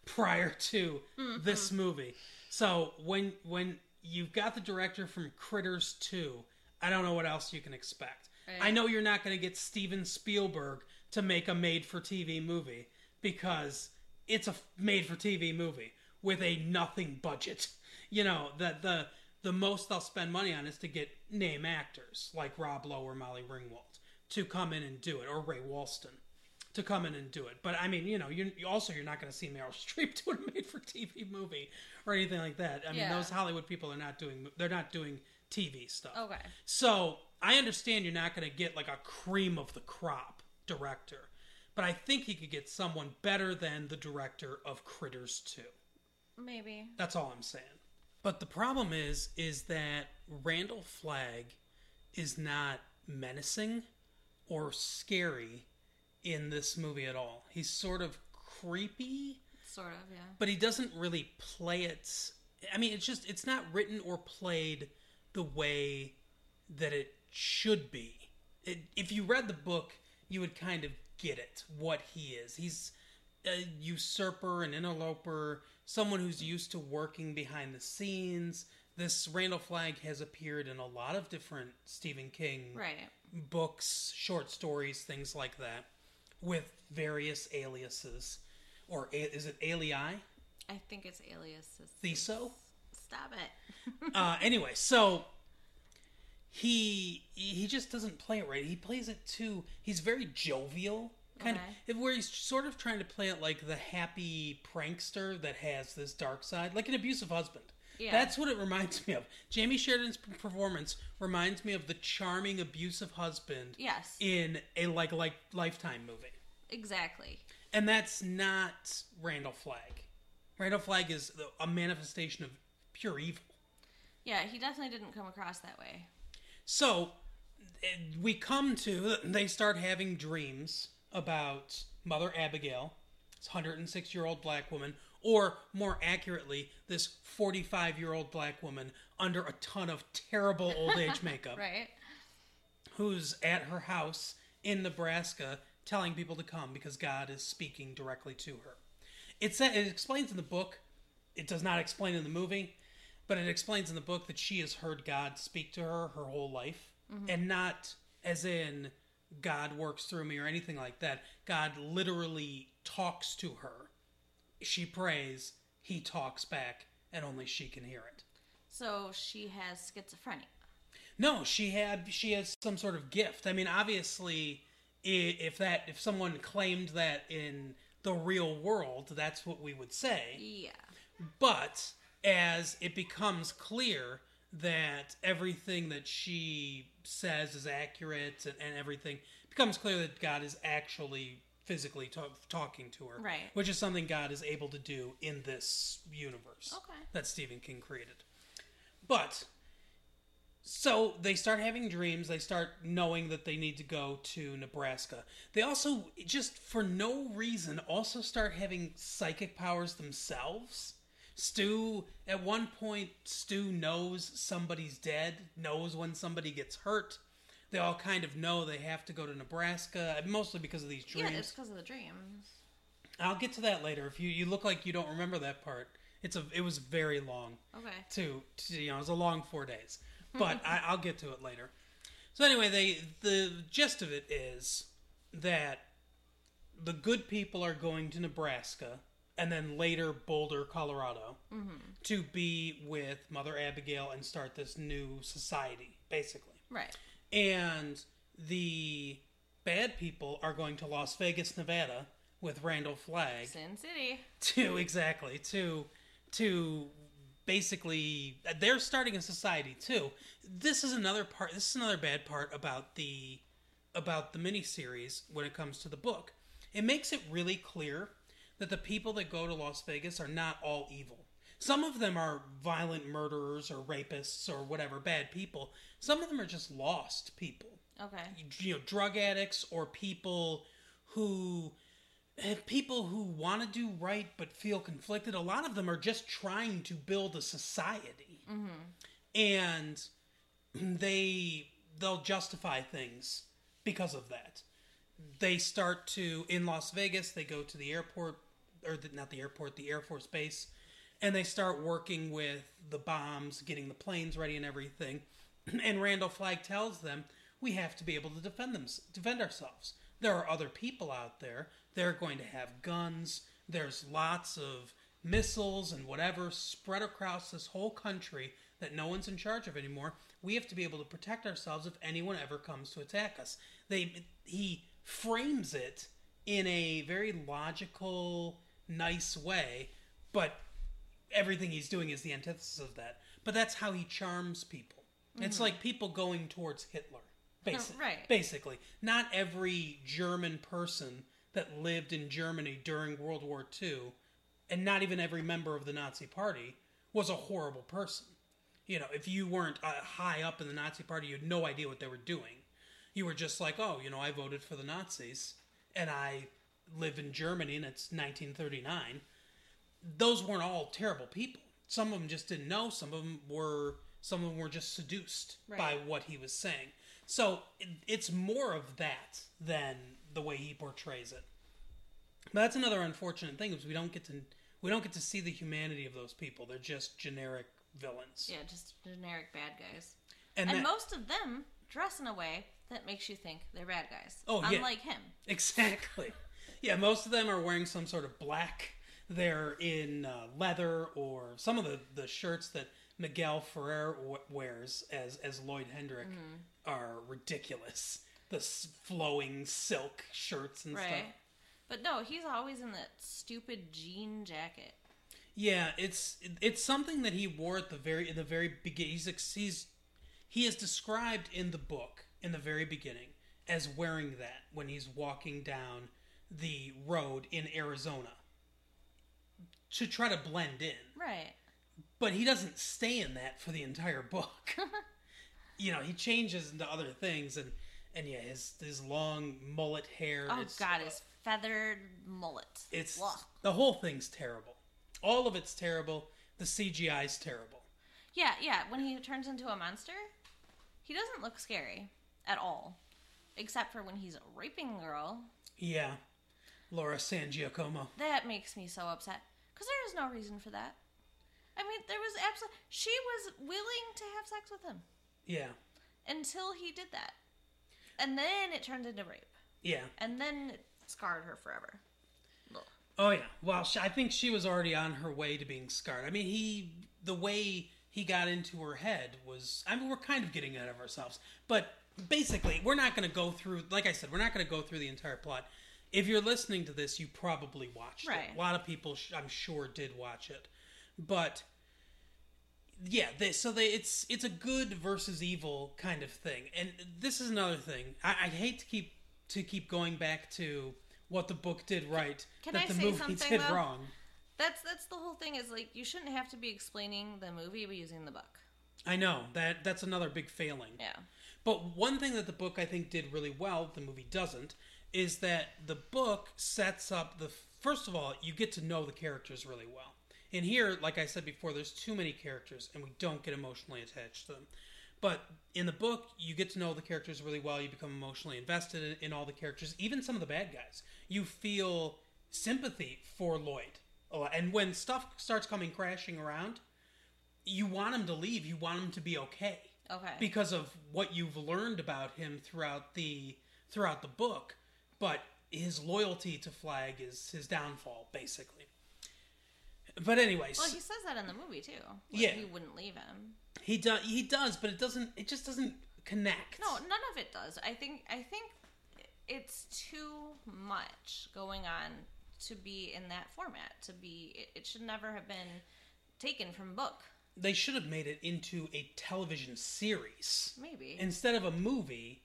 prior to this mm-hmm. movie. So when when you've got the director from Critters two, I don't know what else you can expect. Right. I know you're not going to get Steven Spielberg to make a made for TV movie because it's a made for TV movie with a nothing budget. You know, the the the most they'll spend money on is to get name actors like Rob Lowe or Molly Ringwald to come in and do it, or Ray Walston to come in and do it. But I mean, you know, you also you're not going to see Meryl Streep doing a made for TV movie or anything like that. I mean, Yeah. those Hollywood people are not doing they're not doing TV stuff. Okay. So I understand you're not going to get like a cream of the crop director, but I think he could get someone better than the director of Critters 2. Maybe. That's all I'm saying. But the problem is, is that Randall Flagg is not menacing or scary in this movie at all. He's sort of creepy Sort of, yeah. but he doesn't really play it. I mean, it's just it's not written or played the way that it should be. It, if you read the book, you would kind of get it what he is. He's a usurper, an interloper, someone who's used to working behind the scenes. This Randall Flagg has appeared in a lot of different Stephen King Right. books, short stories, things like that, with various aliases. Or a- is it alii? I think it's aliases. Theso? Stop it. uh, anyway, so he he just doesn't play it right. He plays it too. He's very jovial, kind of where he's sort of trying to play it like the happy prankster that has this dark side, like an abusive husband. Yeah. That's what it reminds me of. Jamey Sheridan's performance reminds me of the charming abusive husband yes. in a like like Lifetime movie. exactly. And that's not Randall Flagg. Randall Flagg is a manifestation of pure evil. Yeah, he definitely didn't come across that way. So eh, we come to they start having dreams about Mother Abigail, this 106 year old black woman, or more accurately, this 45 year old black woman under a ton of terrible old age makeup, Right. who's at her house in Nebraska telling people to come because God is speaking directly to her. It sa- it explains in the book. It does not explain in the movie, but it explains in the book that she has heard God speak to her her whole life, mm-hmm. and not as in God works through me or anything like that. God literally talks to her. She prays, he talks back, and only she can hear it. So she has schizophrenia. No, she had she has some sort of gift. I mean, obviously, if that if someone claimed that in the real world, that's what we would say. Yeah. But as it becomes clear that everything that she says is accurate and, and everything becomes clear that God is actually physically ta- talking to her, Right. Which is something God is able to do in this universe Okay. that Stephen King created. But so they start having dreams. They start knowing that they need to go to Nebraska. They also, just for no reason, also start having psychic powers themselves. Stu, at one point, Stu knows somebody's dead, knows when somebody gets hurt. They all kind of know they have to go to Nebraska, mostly because of these dreams. Yeah, it's because of the dreams. I'll get to that later. If you, you look like you don't remember that part, it's a it was very long Okay. to, to you know it was a long four days but I, i'll get to it later so anyway they the gist of it is that the good people are going to nebraska and then later Boulder, Colorado, mm-hmm. to be with Mother Abigail and start this new society, basically. Right. And the bad people are going to Las Vegas, Nevada, with Randall Flagg Sin City. to exactly to to basically they're starting a society too. This is another part. This is another bad part about the about the miniseries when it comes to the book. It makes it really clear that the people that go to Las Vegas are not all evil. Some of them are violent murderers or rapists or whatever bad people. Some of them are just lost people. Okay. you know drug addicts or people who eh, people who want to do right but feel conflicted. A lot of them are just trying to build a society. And they they'll justify things because of that. They start to in las vegas they go to the airport or the, not the airport the air force base and they start working with the bombs getting the planes ready and everything. And randall flagg tells them we have to be able to defend them defend ourselves. There are other people out there. They're going to have guns. There's lots of missiles and whatever spread across this whole country that no one's in charge of anymore. We have to be able to protect ourselves if anyone ever comes to attack us. They he frames it in a very logical nice way but everything he's doing is the antithesis of that. But that's how he charms people. It's like people going towards Hitler, basi- right. Basically, not every German person that lived in Germany during World War II, and not even every member of the Nazi Party, was a horrible person. You know, if you weren't uh, high up in the Nazi Party, you had no idea what they were doing. You were just like, oh, you know, I voted for the Nazis, and I live in Germany, and it's 1939 those weren't all terrible people. Some of them just didn't know. Some of them were. Some of them were just seduced Right. by what he was saying. So it, it's more of that than the way he portrays it. But that's another unfortunate thing is we don't get to we don't get to see the humanity of those people. They're just generic villains. Yeah, just generic bad guys. And, And that- most of them dress in a way that makes you think they're bad guys. Oh, yeah. Unlike him. Exactly. Yeah, most of them are wearing some sort of black. They're in uh, leather or some of the, the shirts that Miguel Ferrer w- wears as as Lloyd Hendrick Mm-hmm. are ridiculous. The s- flowing silk shirts and Right. stuff. But no, he's always in that stupid jean jacket. Yeah, it's it's something that he wore at the very in the very beginning. He's he's he is described in the book in the very beginning as wearing that when he's walking down the road in Arizona to try to blend in. Right. But he doesn't stay in that for the entire book. you know, he changes into other things and and yeah, his his long mullet hair. Oh it's, god, his feathered mullet. it's the whole thing's terrible. All of it's terrible. The CGI's terrible. Yeah, yeah. When he turns into a monster, he doesn't look scary at all. Except for when he's raping a girl. Yeah. Laura San Giacomo. That makes me so upset. Because there is no reason for that. I mean, there was absolutely. She was willing to have sex with him Yeah. until he did that. And then it turned into rape. Yeah. And then it scarred her forever. Ugh. Oh yeah. Well, she, I think she was already on her way to being scarred. I mean, he the way he got into her head was. I mean, we're kind of getting out of ourselves, but basically, we're not going to go through. Like I said, we're not going to go through the entire plot. If you're listening to this, you probably watched Right. it. A lot of people, sh- I'm sure, did watch it, but yeah. They, so they, it's it's a good versus evil kind of thing, and this is another thing. I, I hate to keep to keep going back to what the book did right Can that I the say movie something, did though? wrong. That's that's the whole thing. Is like you shouldn't have to be explaining the movie by using the book. I know that that's another big failing. Yeah. But one thing that the book I think did really well, the movie doesn't, is that the book sets up the first of all, you get to know the characters really well. and here, like I said before, there's too many characters and we don't get emotionally attached to them. But in the book, you get to know the characters really well. You become emotionally invested in, in all the characters, even some of the bad guys. You feel sympathy for Lloyd. And when stuff starts coming crashing around, you want him to leave. You want him to be okay Okay. because of what you've learned about him throughout the throughout the book but his loyalty to flagg is his downfall basically But anyways, Well, he says that in the movie too. Yeah. he wouldn't leave him. he does. He does, but it doesn't. It just doesn't connect. No, none of it does. I think I think it's too much going on to be in that format. To be, it, it should never have been taken from book. They should have made it into a television series Maybe. instead of a movie,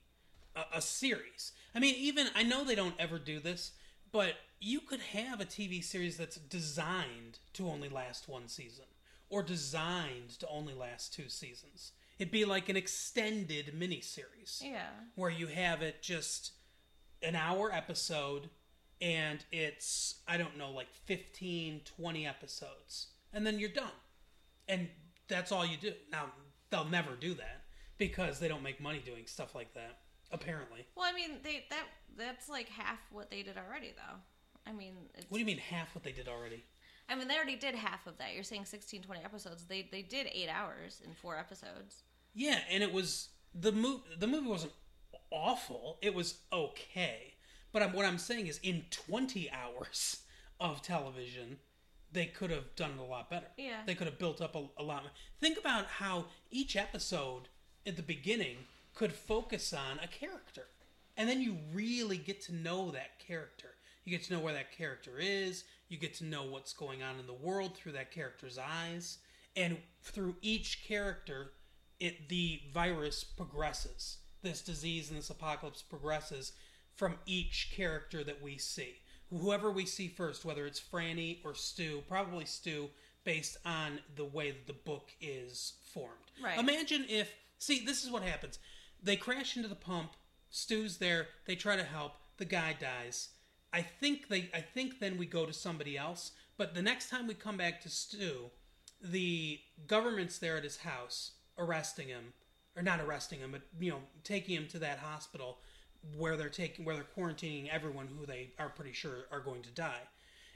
a, a series. I mean, even I know they don't ever do this, but you could have a TV series that's designed to only last one season or designed to only last two seasons. It'd be like an extended miniseries yeah. where you have it just an hour episode and it's I don't know like 15 20 episodes and then you're done. And that's all you do. Now they'll never do that because they don't make money doing stuff like that apparently. Well, I mean, they that that's like half what they did already, though. I mean, it's, What do you mean half what they did already? I mean, they already did half of that. You're saying 16, 20 episodes. They they did eight hours in four episodes. Yeah, and it was the movie. The movie wasn't awful. It was okay. But I'm, what I'm saying is, in 20 hours of television, they could have done it a lot better. Yeah. They could have built up a, a lot. Think about how each episode at the beginning could focus on a character, and then you really get to know that character. You get to know where that character is. You get to know what's going on in the world through that character's eyes, and through each character, it the virus progresses. This disease and this apocalypse progresses from each character that we see. Whoever we see first, whether it's Franny or Stu, probably Stu, based on the way that the book is formed. Right. Imagine if see, this is what happens. They crash into the pump, Stu's there, they try to help, the guy dies. I think they I think then we go to somebody else, but the next time we come back to Stu, the government's there at his house arresting him or not arresting him but you know taking him to that hospital where they're taking where they're quarantining everyone who they are pretty sure are going to die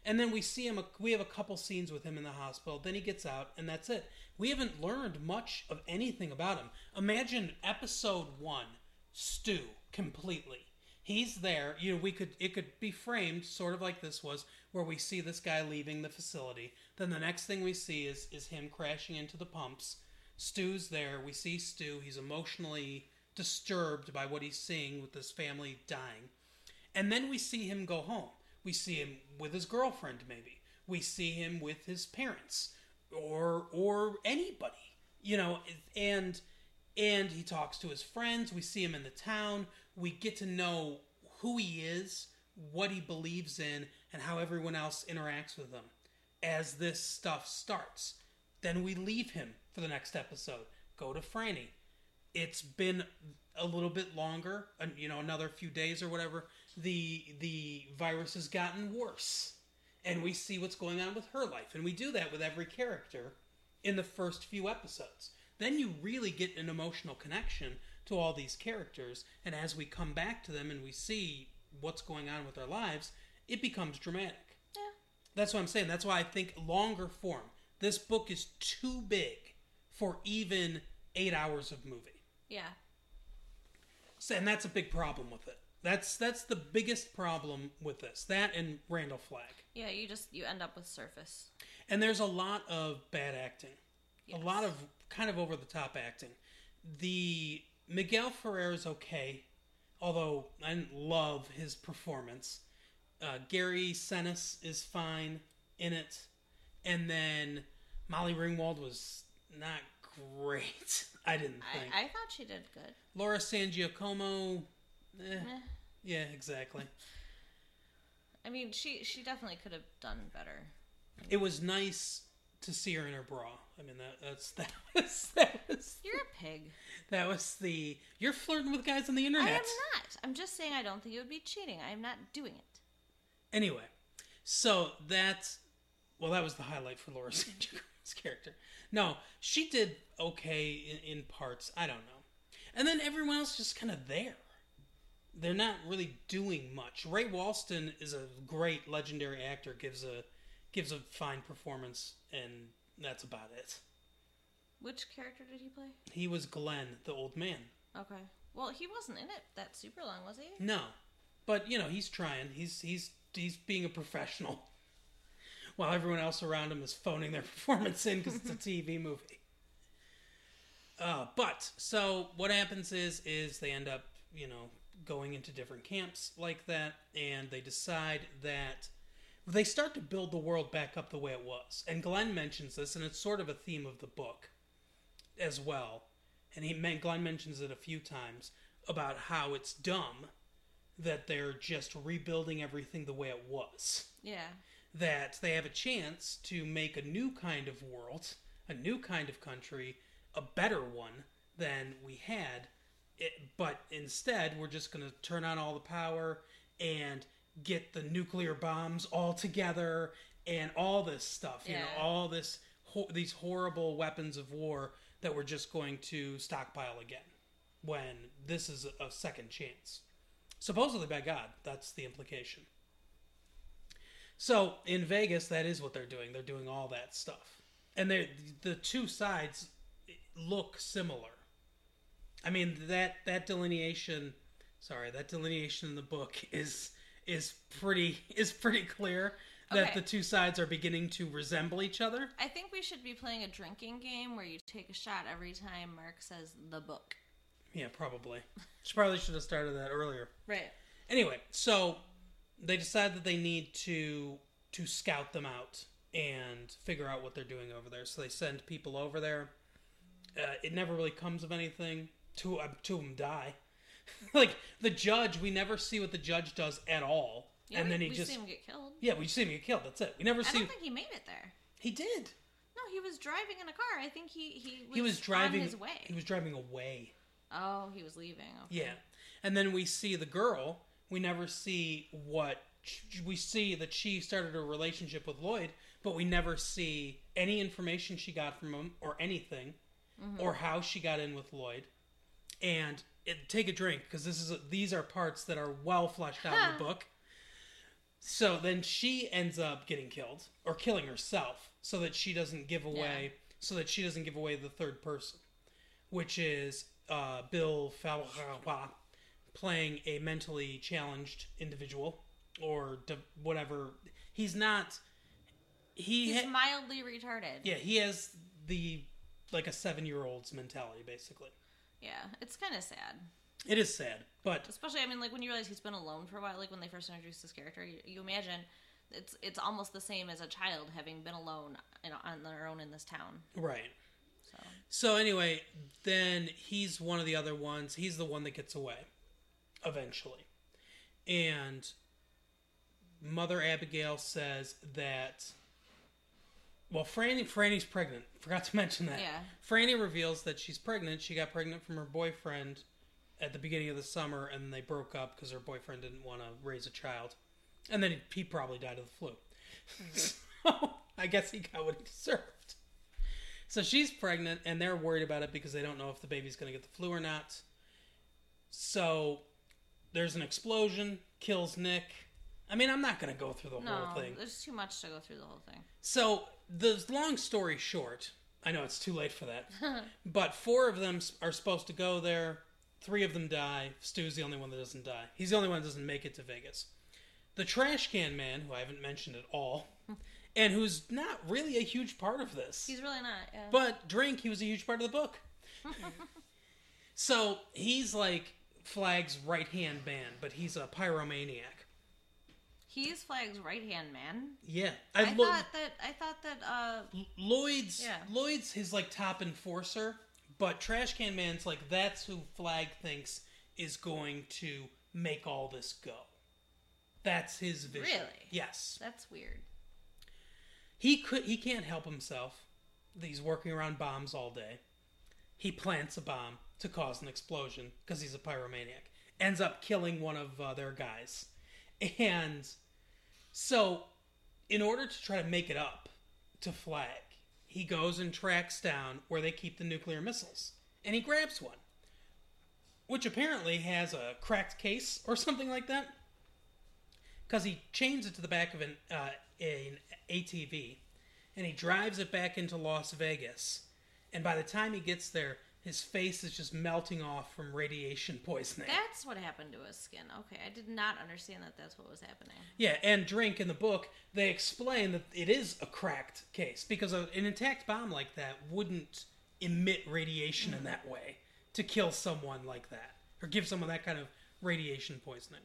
and then we see him we have a couple scenes with him in the hospital. Then he gets out and that's it. We haven't learned much of anything about him. Imagine episode one stu completely. He's there you know we could it could be framed sort of like this was where we see this guy leaving the facility. Then the next thing we see is is him crashing into the pumps. Stu's there. We see stu. He's emotionally disturbed by what he's seeing with this family dying. And then we see him go home we see him with his girlfriend maybe. We see him with his parents or or anybody you know and and he talks to his friends. We see him in the town. We get to know who he is what he believes in and how everyone else interacts with him. As this stuff starts then we leave him for the next episode. Go to franny. It's been a little bit longer you know another few days or whatever the the virus has gotten worse. And we see what's going on with her life. And we do that with every character in the first few episodes. Then you really get an emotional connection to all these characters. And as we come back to them and we see what's going on with their lives it becomes dramatic. Yeah. that's what i'm saying. That's why i think longer form. This book is too big for even eight hours of movie. Yeah. so, and that's a big problem with it. That's that's the biggest problem with this. That and Randall Flagg. Yeah. You just you end up with surface. And there's a lot of bad acting. Yes. A lot of kind of over the top acting. The Miguel Ferrer is okay, although I didn't love his performance. Uh, Gary Sinise is fine in it, and then Molly Ringwald was not great. I didn't think. I, I thought she did good. Laura San Giacomo, eh, Eh. yeah, exactly. I mean, she she definitely could have done better. It was nice to see her in her bra. I mean, that that's that was that was You're a pig. that was the you're flirting with guys on the internet. I am not. I'm just saying I don't think it would be cheating. I'm not doing it. Anyway, so that's well, that was the highlight for Laura character. No, she did okay in, in parts. I don't know, and then everyone else just kind of there. They're not really doing much. Ray Walston is a great legendary actor. gives a gives a fine performance, and that's about it. Which character did he play? He was Glenn, the old man. Okay. Well, he wasn't in it that super long, was he? No, but you know he's trying. He's he's he's being a professional. while everyone else around him is phoning their performance in because it's a TV movie. Uh, but so what happens is is they end up you know going into different camps like that, and they decide that they start to build the world back up the way it was. And Glenn mentions this, and it's sort of a theme of the book as well. And he Glenn mentions it a few times about how it's dumb that they're just rebuilding everything the way it was. Yeah. That they have a chance to make a new kind of world, a new kind of country, a better one than we had. It, but instead, we're just going to turn on all the power and get the nuclear bombs all together and all this stuff. You Yeah. know, all this ho- these horrible weapons of war that we're just going to stockpile again when this is a, a second chance. Supposedly by God, that's the implication. So in Vegas, that is what they're doing. They're doing all that stuff, and they the two sides look similar. I mean that that delineation, sorry, that delineation in the book is is pretty is pretty clear that Okay. the two sides are beginning to resemble each other. I think we should be playing a drinking game where you take a shot every time Mark says the book. Yeah, probably. She probably should have started that earlier. Right. Anyway, so they decide that they need to to scout them out and figure out what they're doing over there. So they send people over there. Uh, it never really comes of anything. Two uh, two of them die. like the judge, we never see what the judge does at all. Yeah, and we, then he we just see him get killed. yeah, we just see him get killed. That's it. We never I see. I don't think he made it there. he did. No, he was driving in a car. I think he he was, He was driving his way. He was driving away. Oh, he was leaving. Okay. Yeah. And then we see the girl. We never see what we see that she started a relationship with Lloyd, but we never see any information she got from him or anything or how she got in with Lloyd. And it, take a drink because this is a, these are parts that are well fleshed out in the book. So then she ends up getting killed or killing herself so that she doesn't give away so that she doesn't give away the third person, which is uh, Bill Falcois playing a mentally challenged individual or de- whatever. He's not. He He's ha- mildly retarded. yeah he has the like a seven year old's mentality basically. Yeah, it's kind of sad. It is sad, but Especially, I mean, like when you realize he's been alone for a while. Like when they first introduced this character, you, you imagine it's it's almost the same as a child having been alone in, on their own in this town. right. So So anyway, then he's one of the other ones. He's the one that gets away eventually. And Mother Abigail says that well, Franny Franny's pregnant. Forgot to mention that. Yeah. Franny reveals that she's pregnant. She got pregnant from her boyfriend at the beginning of the summer and they broke up because her boyfriend didn't want to raise a child. And then he, he probably died of the flu. Hmm. so I guess he got what he deserved. So she's pregnant, and they're worried about it because they don't know if the baby's going to get the flu or not. So there's an explosion, kills Nick. I mean, I'm not going to go through the no, whole thing. there's too much to go through the whole thing. So the long story short, I know it's too late for that, but four of them are supposed to go there. Three of them die. Stu's the only one that doesn't die. He's the only one that doesn't make it to Vegas. The trash can man, who I haven't mentioned at all, and who's not really a huge part of this. He's really not. Yeah. But Drink, he was a huge part of the book. so he's like Flagg's right hand man, but he's a pyromaniac. He's Flagg's right hand man. Yeah, I, lo- thought that I thought that uh Lloyd's Yeah. Lloyd's his like top enforcer, but Trash Can Man's like that's who Flag thinks is going to make all this go. That's his vision. Really? Yes. that's weird. He could he can't help himself. He's working around bombs all day. He plants a bomb to cause an explosion because he's a pyromaniac. Ends up killing one of uh, their guys. And so in order to try to make it up to Flagg, he goes and tracks down where they keep the nuclear missiles. And he grabs one. Which apparently has a cracked case or something like that because he chains it to the back of an, uh, an ATV and he drives it back into Las Vegas. And by the time he gets there, his face is just melting off from radiation poisoning. That's what happened to his skin. Okay, I did not understand that that's what was happening. Yeah, and drink in the book, they explain that it is a cracked case because an intact bomb like that wouldn't emit radiation in that way to kill someone like that or give someone that kind of radiation poisoning.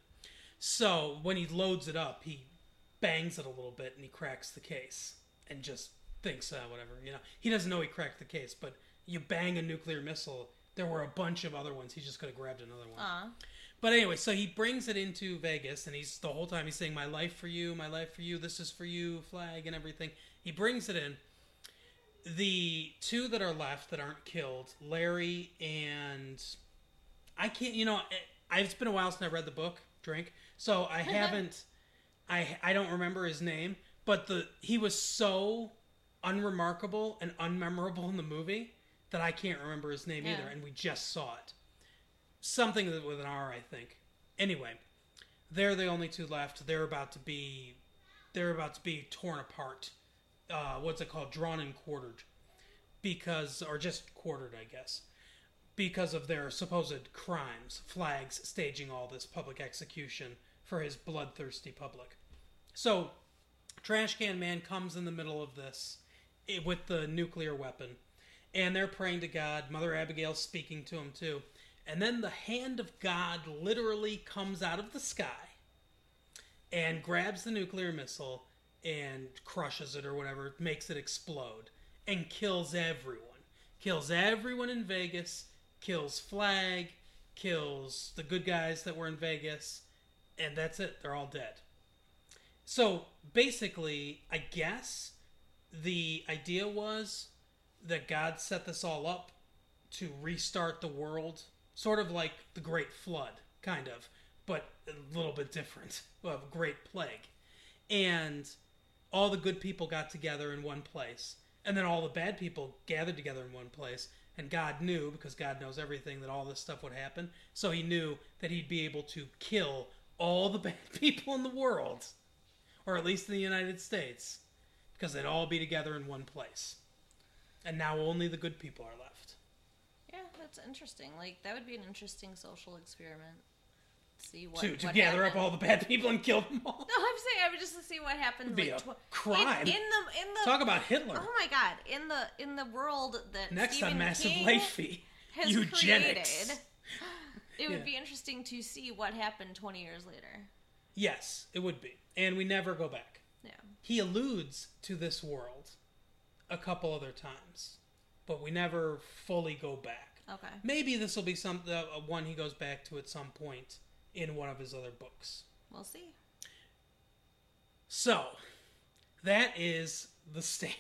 So when he loads it up, he bangs it a little bit and he cracks the case and just thinks, uh, whatever, you know. He doesn't know he cracked the case, but you bang a nuclear missile. There were a bunch of other ones. He just could have grabbed another one. Uh, But anyway, so he brings it into Vegas, and he's the whole time he's saying, "My life for you, my life for you. This is for you." Flagg and everything. He brings it in. The two that are left that aren't killed, Larry and I can't. You know, I, it's been a while since I read the book. Drink, so I haven't. I I don't remember his name, but the he was so unremarkable and unmemorable in the movie that I can't remember his name Yeah. either, and we just saw it something with an R, I think. Anyway, they're the only two left. They're about to be, they're about to be torn apart. Uh, what's it called? Drawn and quartered, because or just quartered, I guess, because of their supposed crimes. Flagg's staging all this public execution for his bloodthirsty public. So, Trash Can Man comes in the middle of this eh, with the nuclear weapon, and they're praying to God. Mother Abigail's speaking to him too. And then the hand of God literally comes out of the sky and grabs the nuclear missile and crushes it or whatever, makes it explode, and kills everyone. Kills everyone in Vegas, kills Flagg, kills the good guys that were in Vegas, and that's it. They're all dead. So basically, I guess the idea was that God set this all up to restart the world, sort of like the Great Flood, kind of, but a little bit different of Great Plague. And all the good people got together in one place, and then all the bad people gathered together in one place. And God knew, because God knows everything, that all this stuff would happen. So he knew that he'd be able to kill all the bad people in the world, or at least in the United States, because they'd all be together in one place. And now only the good people are left. yeah, that's interesting. Like that would be an interesting social experiment. See what to to what gather up all the bad people and kill them all. No, I'm saying I would just to see what happens. Be like, a tw- crime. in, in the in the Talk about Hitler. Oh my god! In the in the world that Next Stephen on Massive King Late Fee. has Eugenics. created, it would Yeah. be interesting to see what happened 20 years later. Yes, it would be. And we never go back. Yeah. He alludes to this world a couple other times, but we never fully go back. Okay. Maybe this will be some uh, one he goes back to at some point in one of his other books. We'll see. So, that is the stand.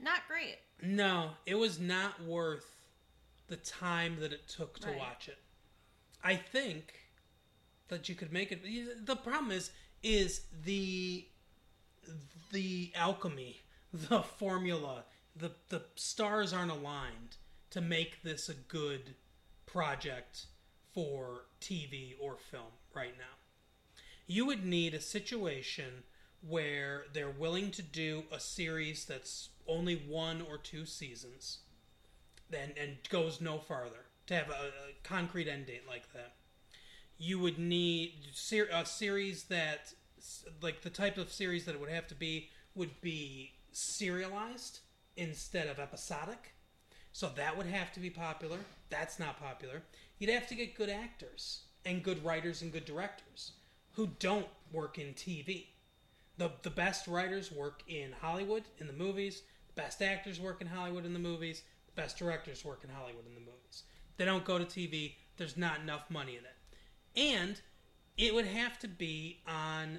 Not great. No, it was not worth the time that it took to Right. watch it. I think that you could make it. The problem is, is the the alchemy, the formula, the the stars aren't aligned to make this a good project for TV or film right now. You would need a situation where they're willing to do a series that's only one or two seasons and, and goes no farther to have a, a concrete end date like that. You would need ser- a series that, like the type of series that it would have to be, would be serialized instead of episodic. So that would have to be popular. That's not popular. You'd have to get good actors and good writers and good directors who don't work in TV. The the best writers work in Hollywood in the movies. The best actors work in Hollywood in the movies. The best directors work in Hollywood in the movies. They don't go to TV. There's not enough money in it. And it would have to be on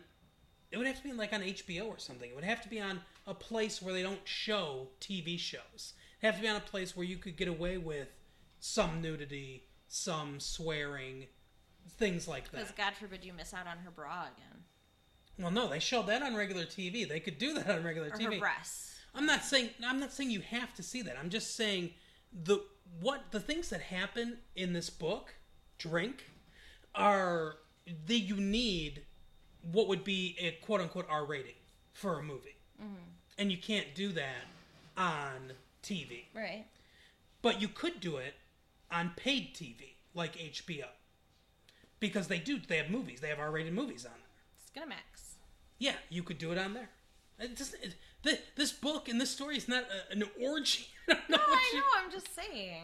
it would have to be like on HBO or something. It would have to be on a place where they don't show TV shows. It'd have to be on a place where you could get away with some nudity, some swearing, things like that. Because. God forbid you miss out on her bra again. Well, no, they showed that on regular TV. They could do that on regular Or TV. her breasts. I'm not saying I'm not saying you have to see that. I'm just saying the what the things that happen in this book, drink, are that you need what would be a quote unquote R rating for a movie, Mm-hmm. and you can't do that on TV. Right. But you could do it on paid TV, like HBO. Because they do, they have movies. They have R rated movies on there. Skinamax. Yeah, you could do it on there. It doesn't, it, the, this book and this story is not a, an orgy. I No, I you- know. I'm just saying.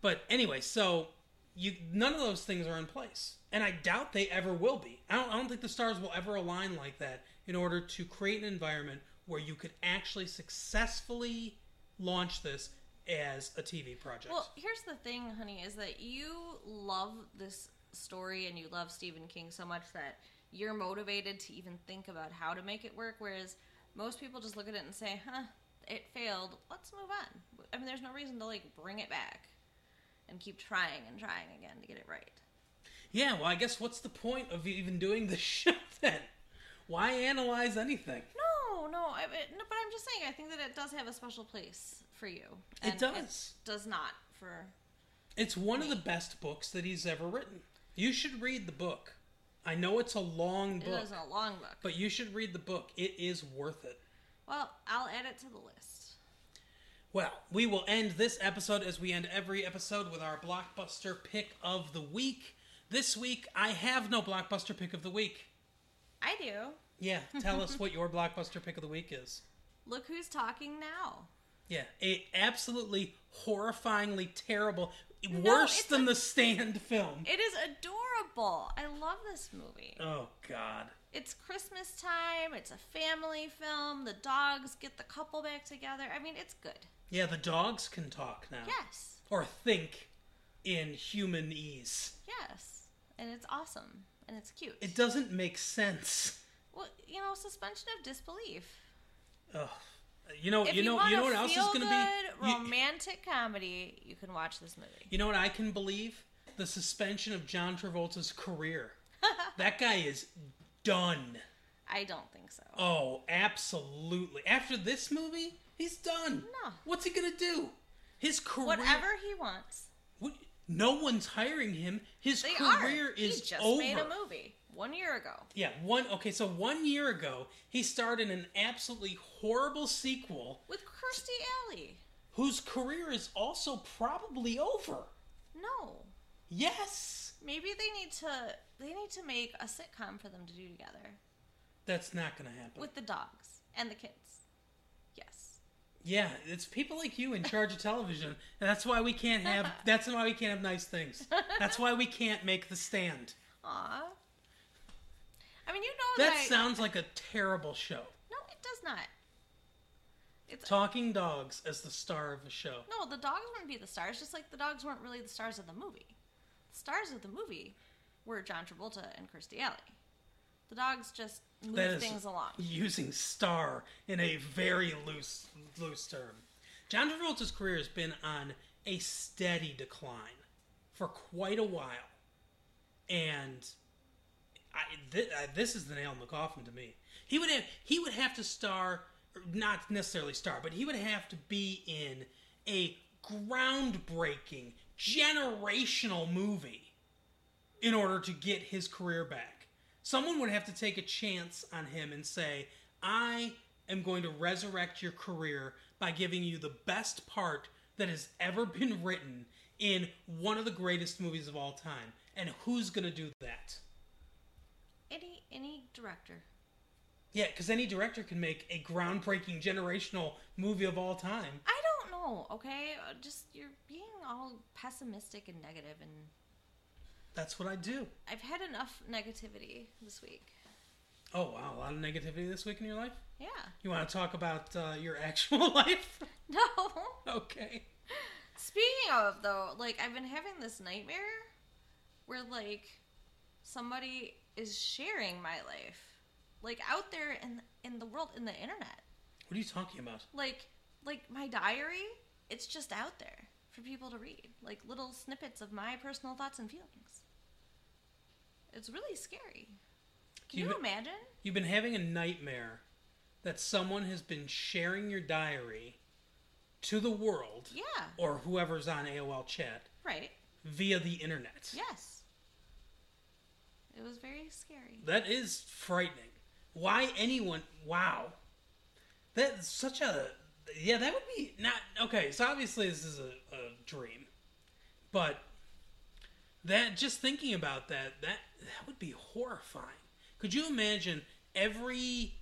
But anyway, so you none of those things are in place, and I doubt they ever will be. I don't, I don't think the stars will ever align like that in order to create an environment where you could actually successfully launch this as a TV project. Well, here's the thing, honey, is that you love this story and you love Stephen King so much that you're motivated to even think about how to make it work, whereas most people just look at it and say, huh, it failed. Let's move on. I mean, there's no reason to, like, bring it back and keep trying and trying again to get it right. yeah, well, I guess what's the point of even doing the show then? Why analyze anything? No, no, I, no, but I'm just saying, I think that it does have a special place for you. It does. does not for. It's one of the best books that he's ever written. You should read the book. I know it's a long book, is a long book. but you should read the book. It is worth it. Well, I'll add it to the list. Well, we will end this episode as we end every episode with our blockbuster pick of the week. This week, I have no blockbuster pick of the week. I do. Yeah, tell us what your blockbuster pick of the week is. Look who's talking now. Yeah, a absolutely horrifyingly terrible, No, worse than a- the Stand film. It is adorable. I love this movie. Oh God. It's Christmas time. It's a family film. The dogs get the couple back together. I mean, it's good. Yeah, the dogs can talk now. Yes. Or think in human ease. Yes. And it's awesome. And it's cute. It doesn't make sense. Well, you know, suspension of disbelief. Ugh. You know, you you, know, you know what else is going to be. You- romantic comedy, you can watch this movie. You know what I can believe? The suspension of John Travolta's career. that guy is done. I don't think so. Oh, absolutely. After this movie, he's done. No. What's he gonna do? His career. Whatever he wants. What- No one's hiring him. His They career are. is he just over. made a movie one year ago. Yeah, one. Okay, so one year ago, he starred in an absolutely horrible sequel, With Kirstie Alley. whose career is also probably over. No. Yes, Maybe they need to they need to make a sitcom for them to do together that's not gonna happen. with the dogs and the kids. Yes. Yeah, it's people like you in charge of television, and that's why we can't have. That's why we can't have nice things. That's why we can't make the stand. Aw. I mean, you know That that. Sounds like a terrible show. no, it does not. It's Talking dogs as the star of a show. no, the dogs wouldn't be the stars. Just like the dogs weren't really the stars of the movie. The stars of the movie were John Travolta and Kirstie Alley. The dogs just move things along. using star in a very loose loose term. John Travolta's career has been on a steady decline for quite a while, and I, th- I, uh, this is the nail in the coffin to me. He would have he would have to star, not necessarily star, but he would have to be in a groundbreaking, generational movie in order to get his career back. Someone would have to take a chance on him and say, I am going to resurrect your career by giving you the best part that has ever been written in one of the greatest movies of all time. And who's going to do that? Any any director. Yeah, because any director can make a groundbreaking generational movie of all time. I don't know. Okay, Uh, just you're being all pessimistic and negative, and That's what I do. I've had enough negativity this week. Oh, wow, a lot of negativity this week in your life? Yeah. You want to talk about uh, your actual life? No. okay. Speaking of though, like I've been having this nightmare where like somebody is sharing my life, like out there in in the world in the internet, What are you talking about? like like my diary. It's just out there for people to read, like little snippets of my personal thoughts and feelings. It's really scary. Can You you imagine? You've been having a nightmare that someone has been sharing your diary to the world Yeah. or whoever's on AOL chat Right. via the internet. Yes. It was very scary. That is frightening. Why anyone? Wow, that's such a yeah. That would be not okay. So obviously this is a, a extreme. But that just thinking about that, that that would be horrifying. Could you imagine every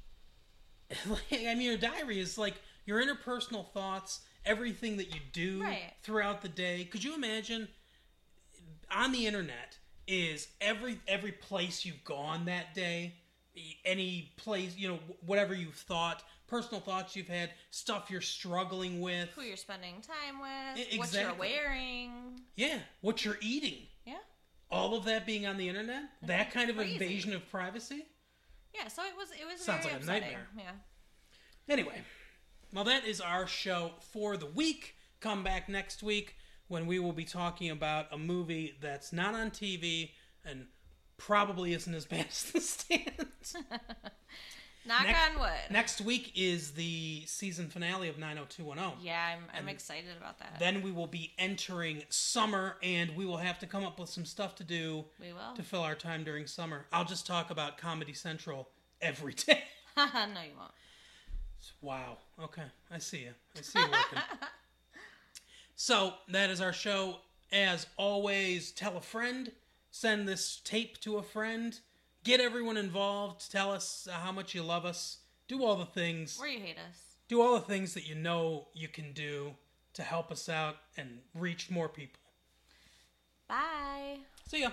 I mean your diary is like your interpersonal thoughts, everything that you do Right. throughout the day. Could you imagine on the internet is every every place you've gone that day, any place, you know, whatever you've thought, personal thoughts you've had, stuff you're struggling with. Who you're spending time with, E- what you're wearing. Yeah, what you're eating. Yeah. All of that being on the internet, mm-hmm. that kind of Crazy. invasion of privacy. Yeah, so it was it was Sounds like a nightmare. Yeah. Anyway, well, that is our show for the week. Come back next week when we will be talking about a movie that's not on TV and probably isn't as bad as The Stand. Knock Next- on wood. next week is the season finale of 90210. yeah, I'm, I'm excited about that. Then we will be entering summer and we will have to come up with some stuff to do we will. to fill our time during summer. I'll just talk about Comedy Central every day. no, you won't. Wow. Okay. I see you. I see you working. So that is our show. As always, tell a friend. Send this tape to a friend. Get everyone involved. Tell us how much you love us. Do all the things. Or you hate us. Do all the things that you know you can do to help us out and reach more people. Bye. See ya.